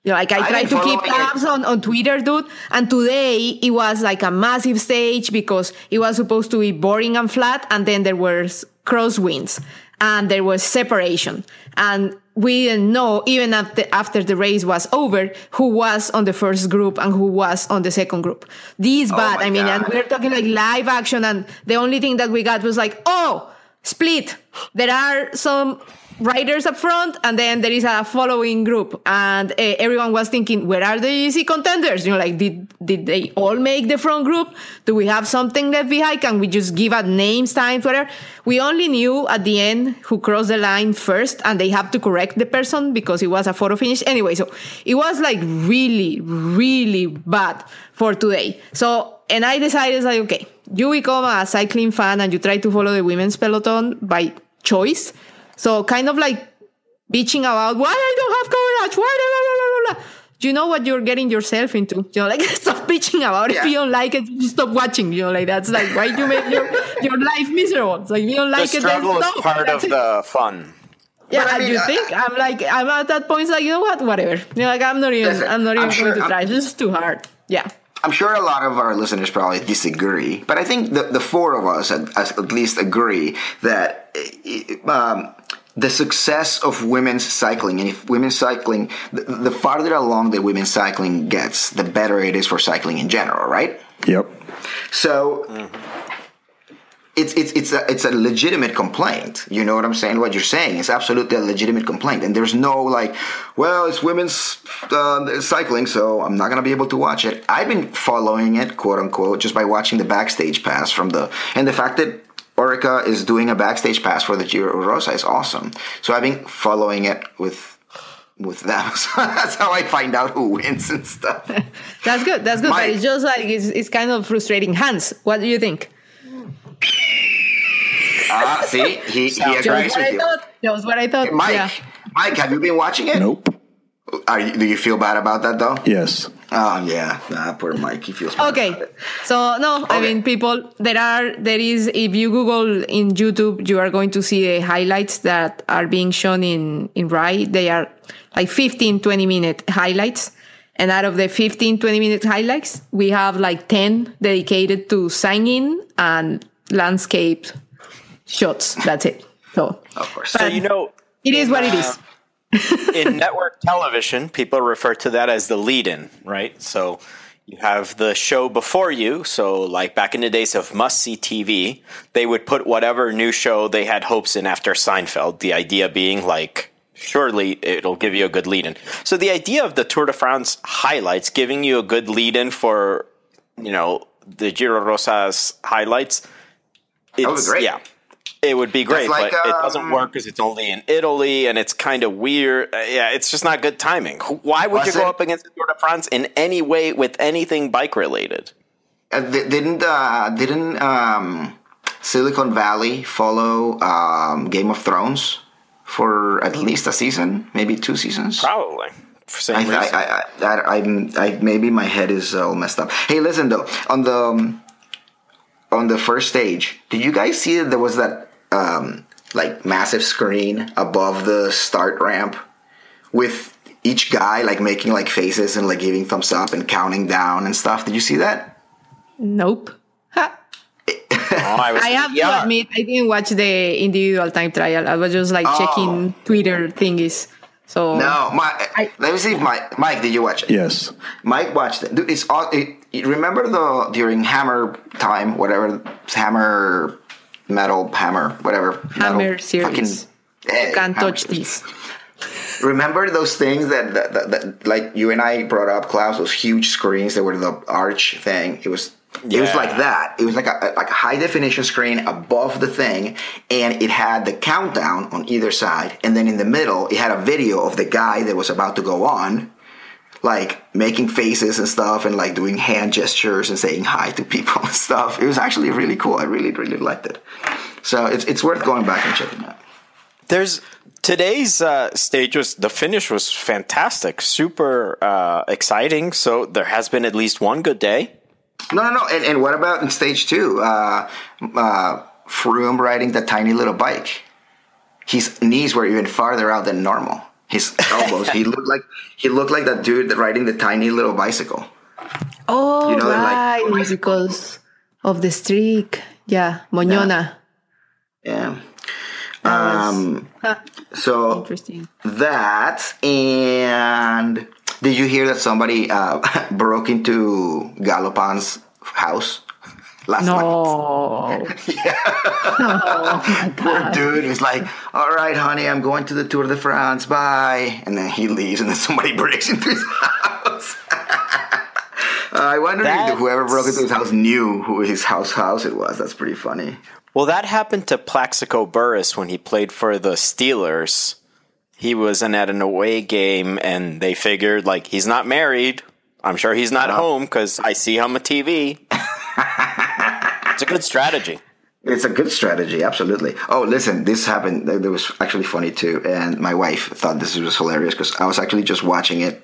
You know, like I try to keep tabs on, on Twitter, dude. And today it was like a massive stage because it was supposed to be boring and flat. And then there was crosswinds and there was separation. And we didn't know, even after, after the race was over, who was on the first group and who was on the second group. This bad. Oh my I mean, and we're talking like live action. And the only thing that we got was like, oh, split. There are some riders up front and then there is a following group. And uh, everyone was thinking where are the GC contenders? You know like did did they all make the front group? Do we have something left behind? Can we just give out names times whatever? We only knew at the end who crossed the line first and they have to correct the person because it was a photo finish. Anyway so it was like really really bad for today. So and i decided like okay you become a cycling fan and you try to follow the women's peloton by choice so kind of like bitching about why I don't have coverage, why blah, blah, blah, blah, blah. You know what you're getting yourself into? You know, like stop bitching about it. If you don't like it, just stop watching. You know, like that's like why you make your, your life miserable. It's like if you don't The like it, then struggle is stop. part of it. the fun. Yeah, I mean, you I- think I'm like I'm at that point. It's like you know what, whatever. You know, like I'm not even Listen, I'm not even I'm going sure- to try. I'm- This is too hard. Yeah. I'm sure a lot of our listeners probably disagree, but I think the, the four of us at, at least agree that eh, eh, um, the success of women's cycling, and if women's cycling, the, the farther along that women's cycling gets, the better it is for cycling in general, right? Yep. So mm-hmm. It's it's it's a it's a legitimate complaint. You know what I'm saying? What you're saying is absolutely a legitimate complaint, and there's no like, well, it's women's uh, cycling, so I'm not gonna be able to watch it. I've been following it, quote unquote, just by watching the backstage pass from the and the fact that Orica is doing a backstage pass for the Giro Rosa is awesome. So I've been following it with with them. So that's how I find out who wins and stuff. That's good. That's good. Mike. But it's just like it's, it's kind of frustrating. Hans, what do you think? Ah, see, he, he agrees with you. That was what I thought. Mike, Yeah. Mike, have you been watching it? Nope. Are you, do you feel bad about that though? Yes. Oh yeah, nah, poor Mike. He feels bad Okay, about it. so no, I mean, people, there are, there is, if you Google in YouTube, you are going to see the highlights that are being shown in, in Rai. They are like 15, 20 minute highlights. And out of the 15, 20 minute highlights, we have like 10 dedicated to singing and landscape shots. That's it. So, Of course. So you know, it is what it uh, is. in network television, people refer to that as the lead-in, right? So you have the show before you. So like back in the days of must-see TV, they would put whatever new show they had hopes in after Seinfeld. The idea being like, surely it'll give you a good lead-in. So the idea of the Tour de France highlights giving you a good lead-in for, you know, the Giro Rosa's highlights. It's, great. Yeah. It would be great, like, but it doesn't um, work because it's only in Italy and it's kind of weird. Uh, yeah, it's just not good timing. Why would you go it- up against the Tour de France in any way with anything bike related? Uh, didn't uh, didn't um, Silicon Valley follow um, Game of Thrones for at least a season, maybe two seasons? Probably. For same I, reason. I, I, that I'm, I, maybe my head is all messed up. Hey, listen though, on the um, on the first stage, did you guys see that there was that um, like massive screen above the start ramp with each guy like making like faces and like giving thumbs up and counting down and stuff? Did you see that? Nope. Ha. Oh, I, was I have yeah. to admit, I didn't watch the individual time trial. I was just like Oh. checking Twitter thingies. So No, my. I- let me see if Mike. Mike, did you watch it? Yes. Mike watched it. Dude, it's all. It, it- remember the during Hammer time, whatever Hammer metal Hammer whatever Hammer metal, series. eh, can't Hammer touch series. this. Remember those things that, that, that, that like you and I brought up, Klaus? Those huge screens that were the arch thing. It was. It was like that. It was like a like a high definition screen above the thing, and it had the countdown on either side, and then in the middle, it had a video of the guy that was about to go on, like making faces and stuff, and like doing hand gestures and saying hi to people and stuff. It was actually really cool. I really really liked it. So it's it's worth going back and checking out. There's today's uh, stage was the finish was fantastic, super uh, exciting. So there has been at least one good day. No, no, no. And, and what about in stage two? Uh, uh, Froome riding the tiny little bike. His knees were even farther out than normal. His elbows. he looked like he looked like that dude riding the tiny little bicycle. Oh, You know, right. like- because of the streak. Yeah, Moñona. Yeah. Was- Um. Huh, So interesting. that and did you hear that somebody uh, broke into Gallopin's house last night? No. Oh Poor dude He's like, "All right, honey, I'm going to the Tour de France. Bye." And then he leaves, and then somebody breaks into his house. Uh, I wonder if whoever broke into his house knew who his house house it was. That's pretty funny. Well, that happened to Plaxico Burress when he played for the Steelers. He was in at an away game, and they figured like he's not married. I'm sure he's not home because I see him on TV. it's a good strategy. It's a good strategy, absolutely. Oh, listen, this happened. That that was actually funny too, and my wife thought this was hilarious because I was actually just watching it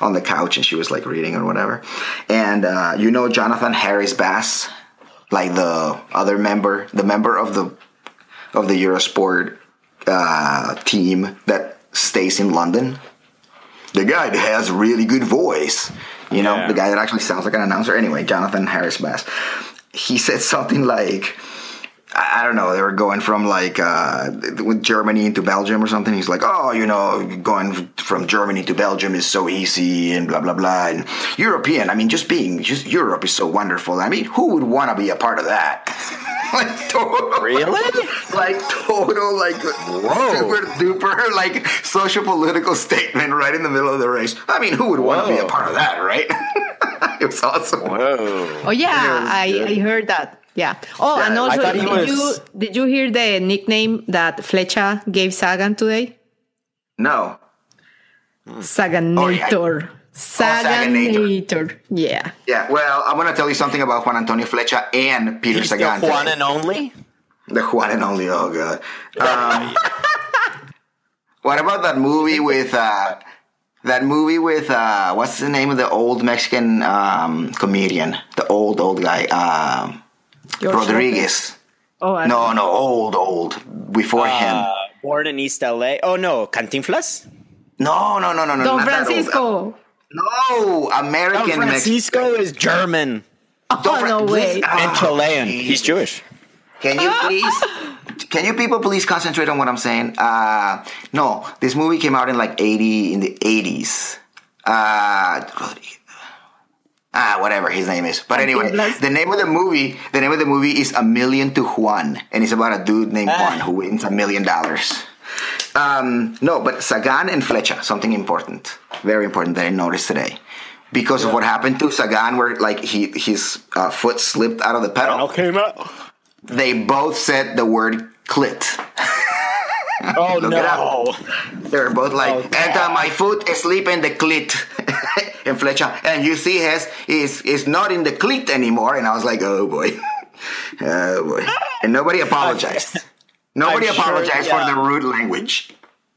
on the couch, and she was like reading or whatever. And uh, you know Jonathan Harris Bass, like the other member, the member of the of the Eurosport uh, team that stays in London. The guy that has really good voice. You know, Yeah. the guy that actually sounds like an announcer. Anyway, Jonathan Harris Bass. He said something like, I I don't know, they were going from like uh, with Germany into Belgium or something. He's like, oh, you know, going from Germany to Belgium is so easy and blah, blah, blah. And European, I mean, just being, just Europe is so wonderful. I mean, who would want to be a part of that? like, total, Really? like total, like Whoa. super duper, like social political statement right in the middle of the race. I mean, who would want to be a part of that, right? it was awesome. Whoa. Oh yeah, I, I heard that. Yeah. Oh, Yeah, and also, did was- you did you hear the nickname that Flecha gave Sagan today? No. Saganator. Saganator. Yeah. Yeah, well, I'm going to tell you something about Juan Antonio Flecha and Peter He's the Sagan. Juan today. and only? The Juan and only. Oh god. Um, what about that movie with uh, that movie with uh, what's the name of the old Mexican um, comedian? The old old guy, um, George Rodriguez. Lopez. Oh, I- No, no, old old before him. Uh, born in East LA. Oh no, Cantinflas? No, no, no, no, no. Don not that old. Francisco. No, American Don Francisco is German Oh, no way. and Chilean. He's Jewish. Can you please? Can you people please concentrate on what I'm saying? Uh, no, this movie came out in like 80 in the 80s. Uh, ah, whatever his name is. But anyway, the name of the movie, the name of the movie is A Million to Juan, and it's about a dude named Ah. Juan who wins a million dollars. Um, no, but Sagan and Flecha, something important, very important that I noticed today. Because of what happened to Sagan, where like he his uh, foot slipped out of the pedal came out. they both said the word clit. Oh Look it no. They were both like, Oh, and uh, my foot is sleep in the clit. and Flecha, and you see his is is not in the clit anymore. And I was like, oh boy. oh boy. And nobody apologized. Nobody I'm sure, apologized yeah. for the rude language.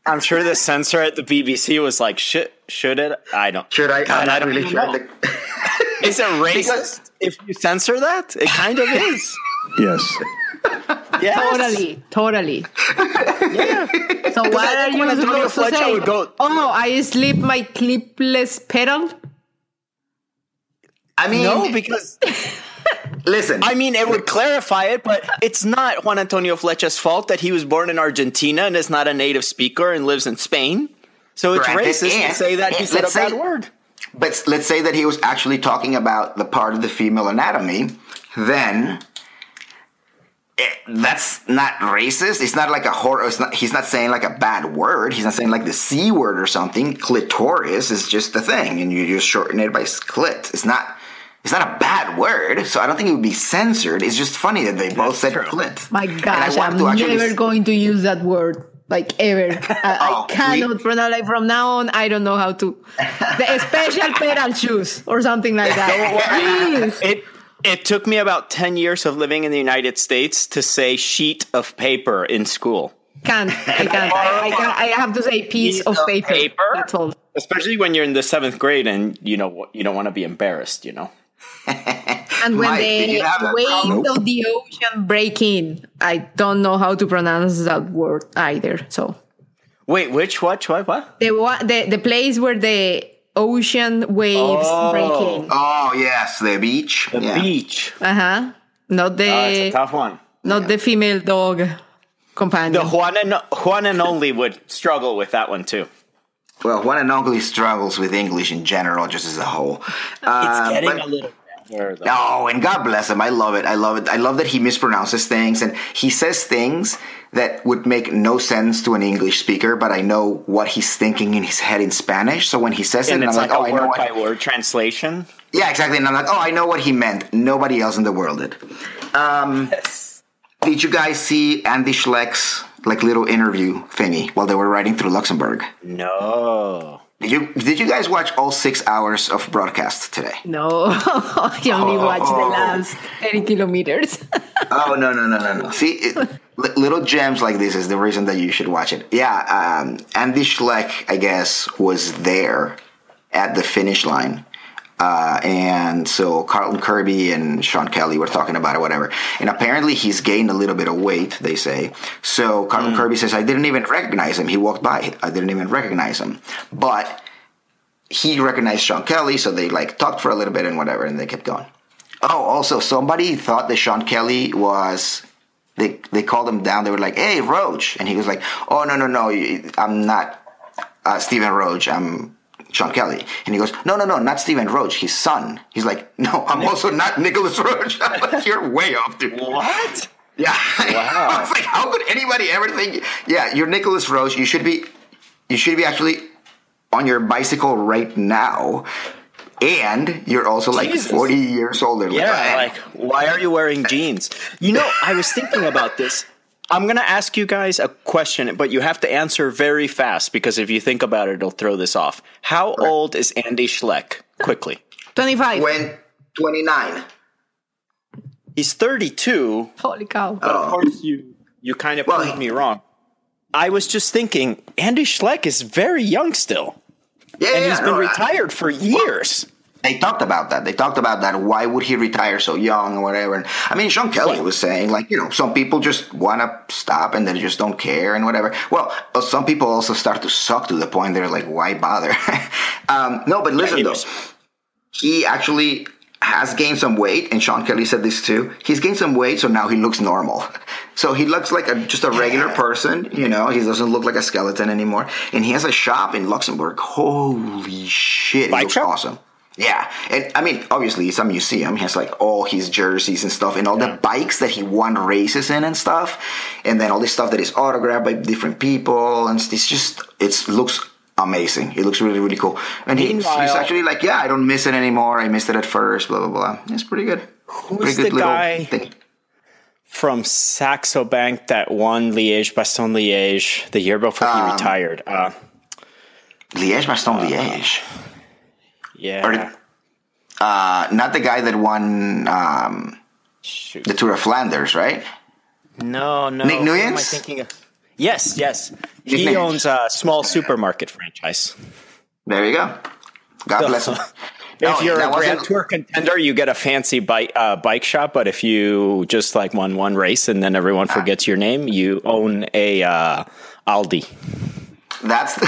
I'm sure the censor at the BBC was like, should should it? I don't. Should I? God, I'm not I don't really even sure. know. the- Is it racist if you censor that? It kind of is. Yes. Yes. Totally, totally. Yeah. So what I are you when Antonio supposed to Flecha say? would go- oh, no, I slip my clipless pedal. I mean, No, because listen. I mean it would clarify it, but it's not Juan Antonio Flecha's fault that he was born in Argentina and is not a native speaker and lives in Spain. So it's Granted, racist and- to say that he said a let's bad say- word. But let's say that he was actually talking about the part of the female anatomy, then that's not racist. It's not like a horror. It's not, he's not saying like a bad word. He's not saying like the c word or something. Clitoris is just the thing, and you just shorten it by clit. It's not. It's not a bad word, so I don't think it would be censored. It's just funny that they both said true. clit. My And I gosh, I'm to never s- going to use that word. Like ever, I, Oh, I cannot we- pronounce. Like from now on, I don't know how to. The special pedal shoes or something like that. Please. It it took me about ten years of living in the United States to say sheet of paper in school. Can't. I can't. I, I, can't, I have to say piece, Piece of, of paper. paper? That's all. Especially when you're in the seventh grade and you know you don't want to be embarrassed, you know. And when Mike, did the you waves of the ocean break in, I don't know how to pronounce that word either. So Wait, which what what what? the wa- the the place where the ocean waves Oh. break in. Oh yes, the beach. The yeah. beach. Uh huh. Not the Oh, it's a tough one. not the female dog companion. The Juan and Juan and only would struggle with that one too. Well, one and only struggles with English in general, just as a whole. It's Uh, getting but- a little though. Oh, and God bless him. I love it. I love it. I love that he mispronounces things and he says things that would make no sense to an English speaker, but I know what he's thinking in his head in Spanish. So when he says and it, it's I'm like, like, oh, a I know word what. by word translation. Yeah, exactly. And I'm like, oh, I know what he meant. Nobody else in the world did. Um, did you guys see Andy Schleck's like little interview thingy while they were riding through Luxembourg? No. Did you did you guys watch all six hours of broadcast today? no, I only watched the last thirty kilometers. Oh no no no no no! See, it, little gems like this is the reason that you should watch it. Yeah, um, Andy Schleck, I guess, was there at the finish line, uh, and so Carlton Kirby and Sean Kelly were talking about it, whatever. And apparently, he's gained a little bit of weight. They say. So Carlton Kirby says, "I didn't even recognize him. He walked by. I didn't even recognize him." But he recognized Sean Kelly, so they like talked for a little bit and whatever, and they kept going. Oh, also somebody thought that Sean Kelly was. They they called him down. They were like, "Hey, Roche," and he was like, "Oh no no no, I'm not uh, Stephen Roche. I'm Sean Kelly." And he goes, "No no no, not Stephen Roche. His son." He's like, "No, I'm also not Nicolas Roche. You're way off, dude." What? Yeah. Wow. I was like, how could anybody ever think? Yeah, you're Nicolas Roche. You should be. You should be actually on your bicycle right now, and you're also like Jesus. 40 years older. Yeah, like why are you wearing jeans? You know, I was thinking about this. I'm going to ask you guys a question, but you have to answer very fast because if you think about it, it'll throw this off. How old is Andy Schleck? Quickly. 25. when 29. He's 32. Holy cow. But of course, you you kind of Well, proved me wrong. I was just thinking, Andy Schleck is very young still, Yeah, and yeah, he's been no, I- retired for years. They talked about that. They talked about that. Why would he retire so young or whatever? And I mean, Sean Kelly was saying like, you know, some people just want to stop and they just don't care and whatever. Well, some people also start to suck to the point they're like, why bother? um, no, but listen he though, was- he actually has gained some weight, and Sean Kelly said this too. He's gained some weight, so now he looks normal. So he looks like a, just a regular person, you know. He doesn't look like a skeleton anymore, and he has a shop in Luxembourg. Holy shit! Bike looks shop? awesome. Yeah, and I mean, obviously, it's a museum. He has like all his jerseys and stuff, and all the bikes that he won races in and stuff, and then all this stuff that is autographed by different people, and it's just it looks amazing. It looks really really cool, and he, he's actually like, yeah, I don't miss it anymore. I missed it at first. Blah blah blah. It's pretty good. Who's the guy from Saxo Bank that won Liège Bastogne Liège the year before Um, he retired? Uh, Liège Bastogne Liège. Yeah. Or- Uh, not the guy that won um, the Tour of Flanders, right? No, no. Nick who am I Nuyens? thinking of? Yes, yes. Nick He Nuyens. owns a small supermarket franchise. There you go. God bless him. No, if you're a Grand Tour contender, you get a fancy bike uh, bike shop. But if you just like won one race and then everyone Ah. forgets your name, you own a uh, Aldi. That's the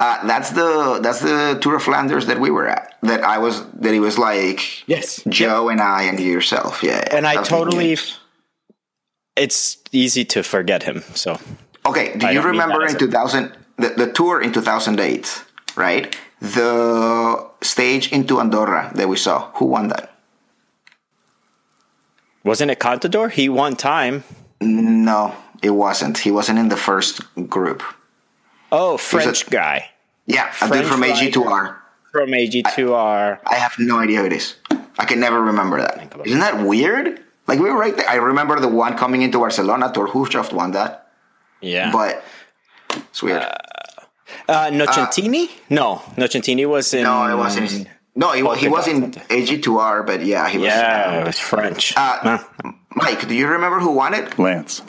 uh, that's the that's the Tour of Flanders that we were at. That I was that he was like Yes. Joe and I and yourself. Yeah, yeah. And I totally. Nuyens. It's easy to forget him. So Okay, do I you remember in 2000 the, the tour in 2008, right? The stage into Andorra that we saw. Who won that? wasn't it Contador? He won time. No, it wasn't. He wasn't in the first group. Oh, French guy Yeah, a dude French from. AG2R. from AG2R. I have no idea who it is. I can never remember that. about Isn't that weird? Like we were right there. I remember the one coming into Barcelona. Thor Hushovd won that, Yeah. but it's weird. Uh, Nocentini? no, Nocentini was in. no, it wasn't. No, he, wa- he was in AG2R, but yeah, he was. Yeah, it was French. Uh, Huh. Mike, do you remember who won it? Lance.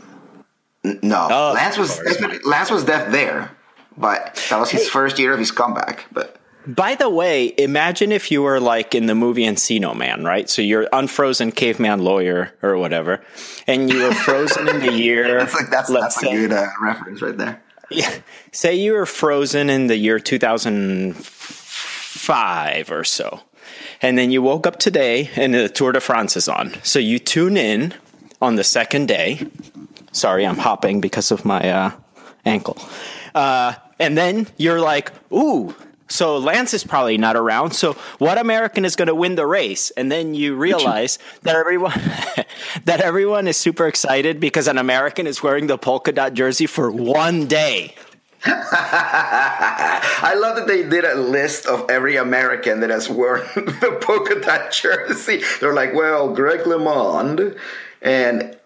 N- No, Oh, Lance was of Lance was deaf there, but that was his first year of his comeback. But By the way, imagine if you were like in the movie Encino Man, right? So you're unfrozen caveman lawyer or whatever, and you were frozen in the year. that's like that's that's say, a good uh, reference right there. Yeah. Say you were frozen in the year 2005 or so. And then you woke up today and the Tour de France is on. So you tune in on the second day. Sorry, I'm hopping because of my uh, ankle. Uh, and then you're like, ooh, so Lance is probably not around. So what American is going to win the race? And then you realize that everyone that everyone is super excited because an American is wearing the polka dot jersey for one day. I love that they did a list of every American that has worn the polka dot jersey. They're like, well, Greg LeMond, and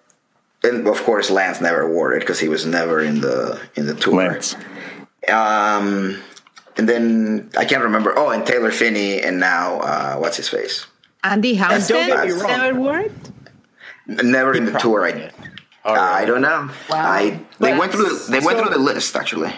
and of course Lance never wore it because he was never in the in the tour. Lance. Um, and then I can't remember. Oh, and Taylor Phinney, and now uh, what's his face? Andy don't get me Houston wrong. never wore N- Never in the tour. I, I don't know. I they Well, went through the, they went through the list actually.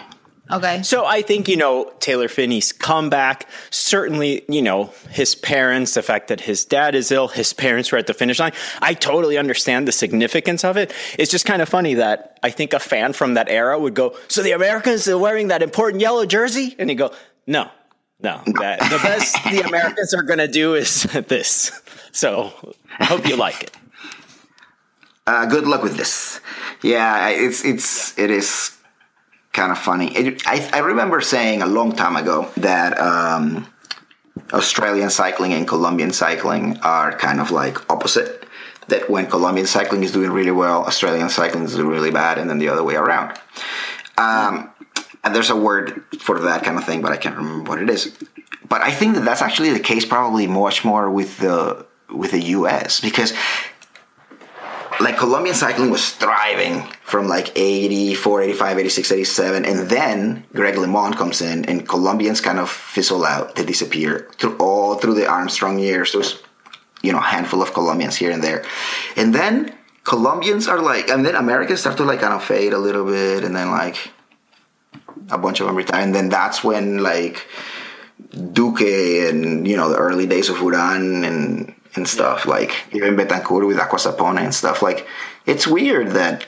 Okay. So I think, you know, Taylor Phinney's comeback, certainly, you know, his parents, the fact that his dad is ill, his parents were at the finish line. I totally understand the significance of it. It's just kind of funny that I think a fan from that era would go, So the Americans are wearing that important yellow jersey? And you go, No, no. That, the best the Americans are going to do is this. So I hope you like it. Uh, good luck with this. Yeah, it's it's it is kind of funny. It, I I remember saying a long time ago that um, Australian cycling and Colombian cycling are kind of like opposite. That when Colombian cycling is doing really well, Australian cycling is really bad, and then the other way around. Um, and there's a word for that kind of thing, but I can't remember what it is. But I think that that's actually the case, probably much more with the with the U.S. because like Colombian cycling was thriving from like 84, 85, 86, 87. And then Greg LeMond comes in and Colombians kind of fizzle out. They disappear through all through the Armstrong years. There's, you know, a handful of Colombians here and there. And then Colombians are like, and then Americans start to like kind of fade a little bit. And then like a bunch of them retire. And then that's when like Duque and, you know, the early days of Uran and, and stuff like even Betancur with Acqua & Sapone and stuff. Like it's weird that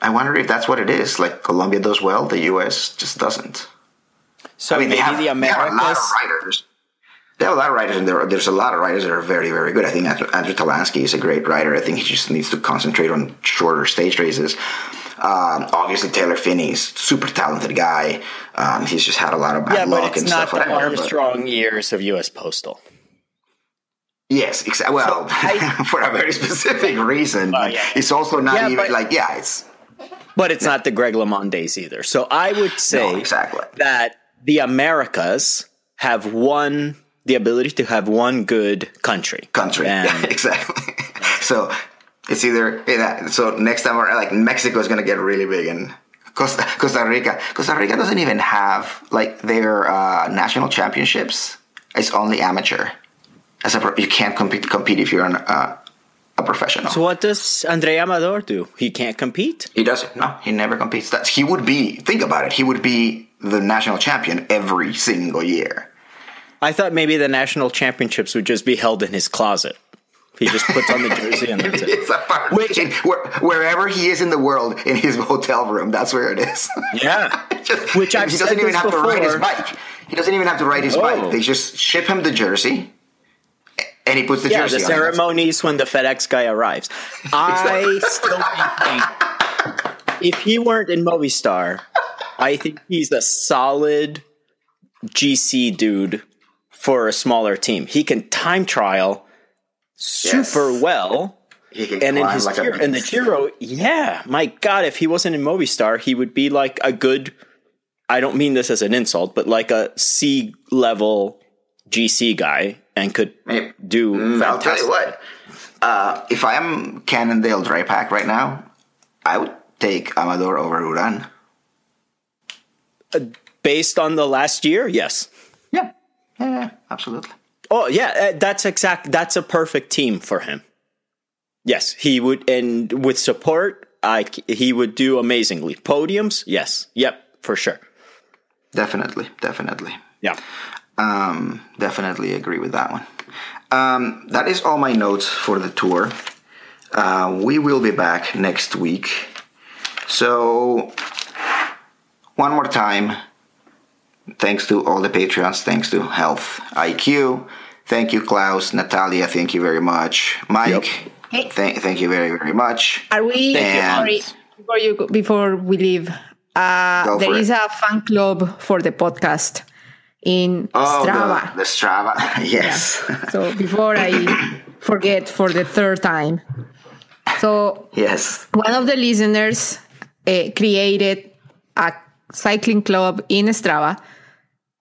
I wonder if that's what it is. Like Colombia does well the US just doesn't. So I mean they maybe have, the they have a lot of writers. They have a lot of writers and there, there's a lot of writers that are very very good. I think Andrew, Andrew Talansky is a great writer. I think he just needs to concentrate on shorter stage races. Um, obviously Taylor Phinney's super talented guy. Um, he's just had a lot of bad Yeah, but luck it's and not stuff the whatever, but- Armstrong years of U.S. Postal. Yes, exa- well, I- for a very specific reason. But yeah. It's also not Yeah, even but- like yeah, it's But it's not the Greg LeMond days either. So I would say no, exactly. that the Americas have one the ability to have one good country. country. And Yeah, exactly. so it's either yeah, so next time or like Mexico is going to get really big and Costa, Costa Rica. Costa Rica doesn't even have like their uh, national championships. It's only amateur. As a pro, you can't compete compete if you're an, uh, a professional. so what does Andrey Amador do? He can't compete? He doesn't. No, he never competes. That's he would be. Think about it. He would be the national champion every single year. I thought maybe the national championships would just be held in his closet. He just puts on the jersey and that's it. It's a part. Which- where, wherever he is in the world, in his hotel room, that's where it is. Yeah. Just- Which I've he doesn't even have to ride his bike. He doesn't even have to ride his Oh. bike. They just ship him the jersey, and he puts the Yeah, jersey the on. ceremonies when the FedEx guy arrives. I still think if he weren't in Movistar, I think he's a solid GC dude for a smaller team. He can time trial super Yes. well. He can And in his like a Giro, in the. Giro, yeah, my God, if he wasn't in Movistar, he would be like a good. I don't mean this as an insult, but like a C level GC guy and could Maybe. do Mm, I'll tell you what. Uh, if I am Cannondale-Drapac right now, I would take Amador over Uran. Based on the last year, yes. Yeah, yeah, yeah absolutely. Oh yeah, uh, that's exact. That's a perfect team for him. Yes, he would, and with support, I he would do amazingly. Podiums, yes, yep, for sure. Definitely, definitely. Yeah. Um, definitely agree with that one. Um, that is all my notes for the tour. Uh, we will be back next week. So, one more time, thanks to all the Patreons, thanks to Health IQ, thank you, Klaus, Natalia, thank you very much, Mike, Hey. thank, thank you very, very much. Are we Thank you, sorry before you go- before we leave? Uh, Go there for is it. a fan club for the podcast in Oh, Strava. The, the Strava, yes. So before I forget for the third time, so yes. one of the listeners uh, created a cycling club in Strava.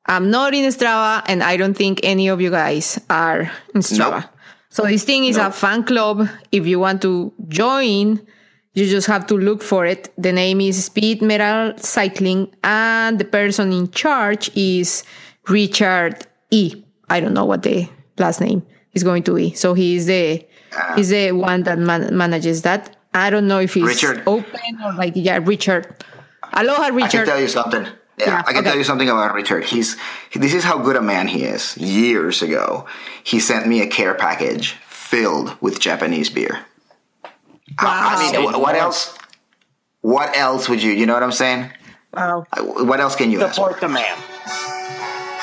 I'm not in Strava, and I don't think any of you guys are in Strava. Nope. So this thing is a fan club. If you want to join, you just have to look for it. The name is Speed Metal Cycling, and the person in charge is Richard E. I don't know what the last name is going to be. So he's the ah. he's the one that man- manages that. I don't know if he's Richard. open or like yeah, Richard. Aloha, Richard. I can tell you something. Yeah, Yeah, I can okay. tell you something about Richard. He's this is how good a man he is. Years ago, he sent me a care package filled with Japanese beer. I- I mean, Wow. what else? What else would you? You know what I'm saying? Wow. What else can you ask? for? Support the man.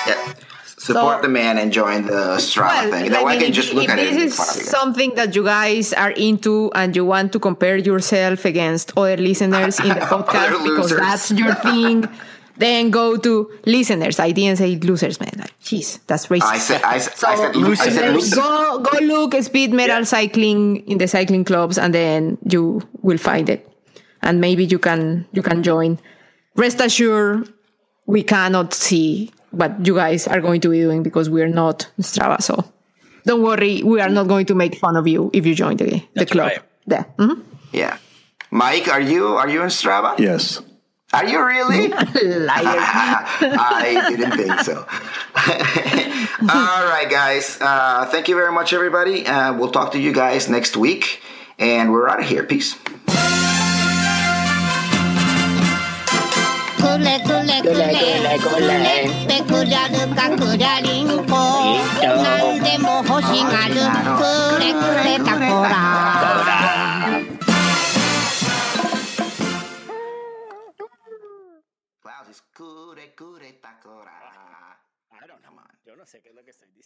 Yeah. Support So- the man and join the Strava thing. I That way I mean, can if- just look at it this of you is something that you guys are into and you want to compare yourself against other listeners in the podcast because that's your thing, then go to listeners. I didn't say losers, man. Like, jeez, that's racist. I said, I said, So I said, I said losers. go go look speed metal cycling in the cycling clubs, and then you will find it, and maybe you can you can join. Rest assured, we cannot see what you guys are going to be doing because we are not Strava. So don't worry, we are not going to make fun of you if you join the the That's club. right. Yeah. Mhm. Yeah. Mike, are you are you in Strava? Yes. Are you really? Liar. I didn't think so. All right, guys. Uh, thank you very much, everybody. Uh, we'll talk to you guys next week, and we're out of here. Peace. kule kule kule kule kule ペクリャルかクリャリンコ何でも欲しがるくれくれタコラくれくれタコラ I don't know. Yo no sé qué es lo que estoy diciendo.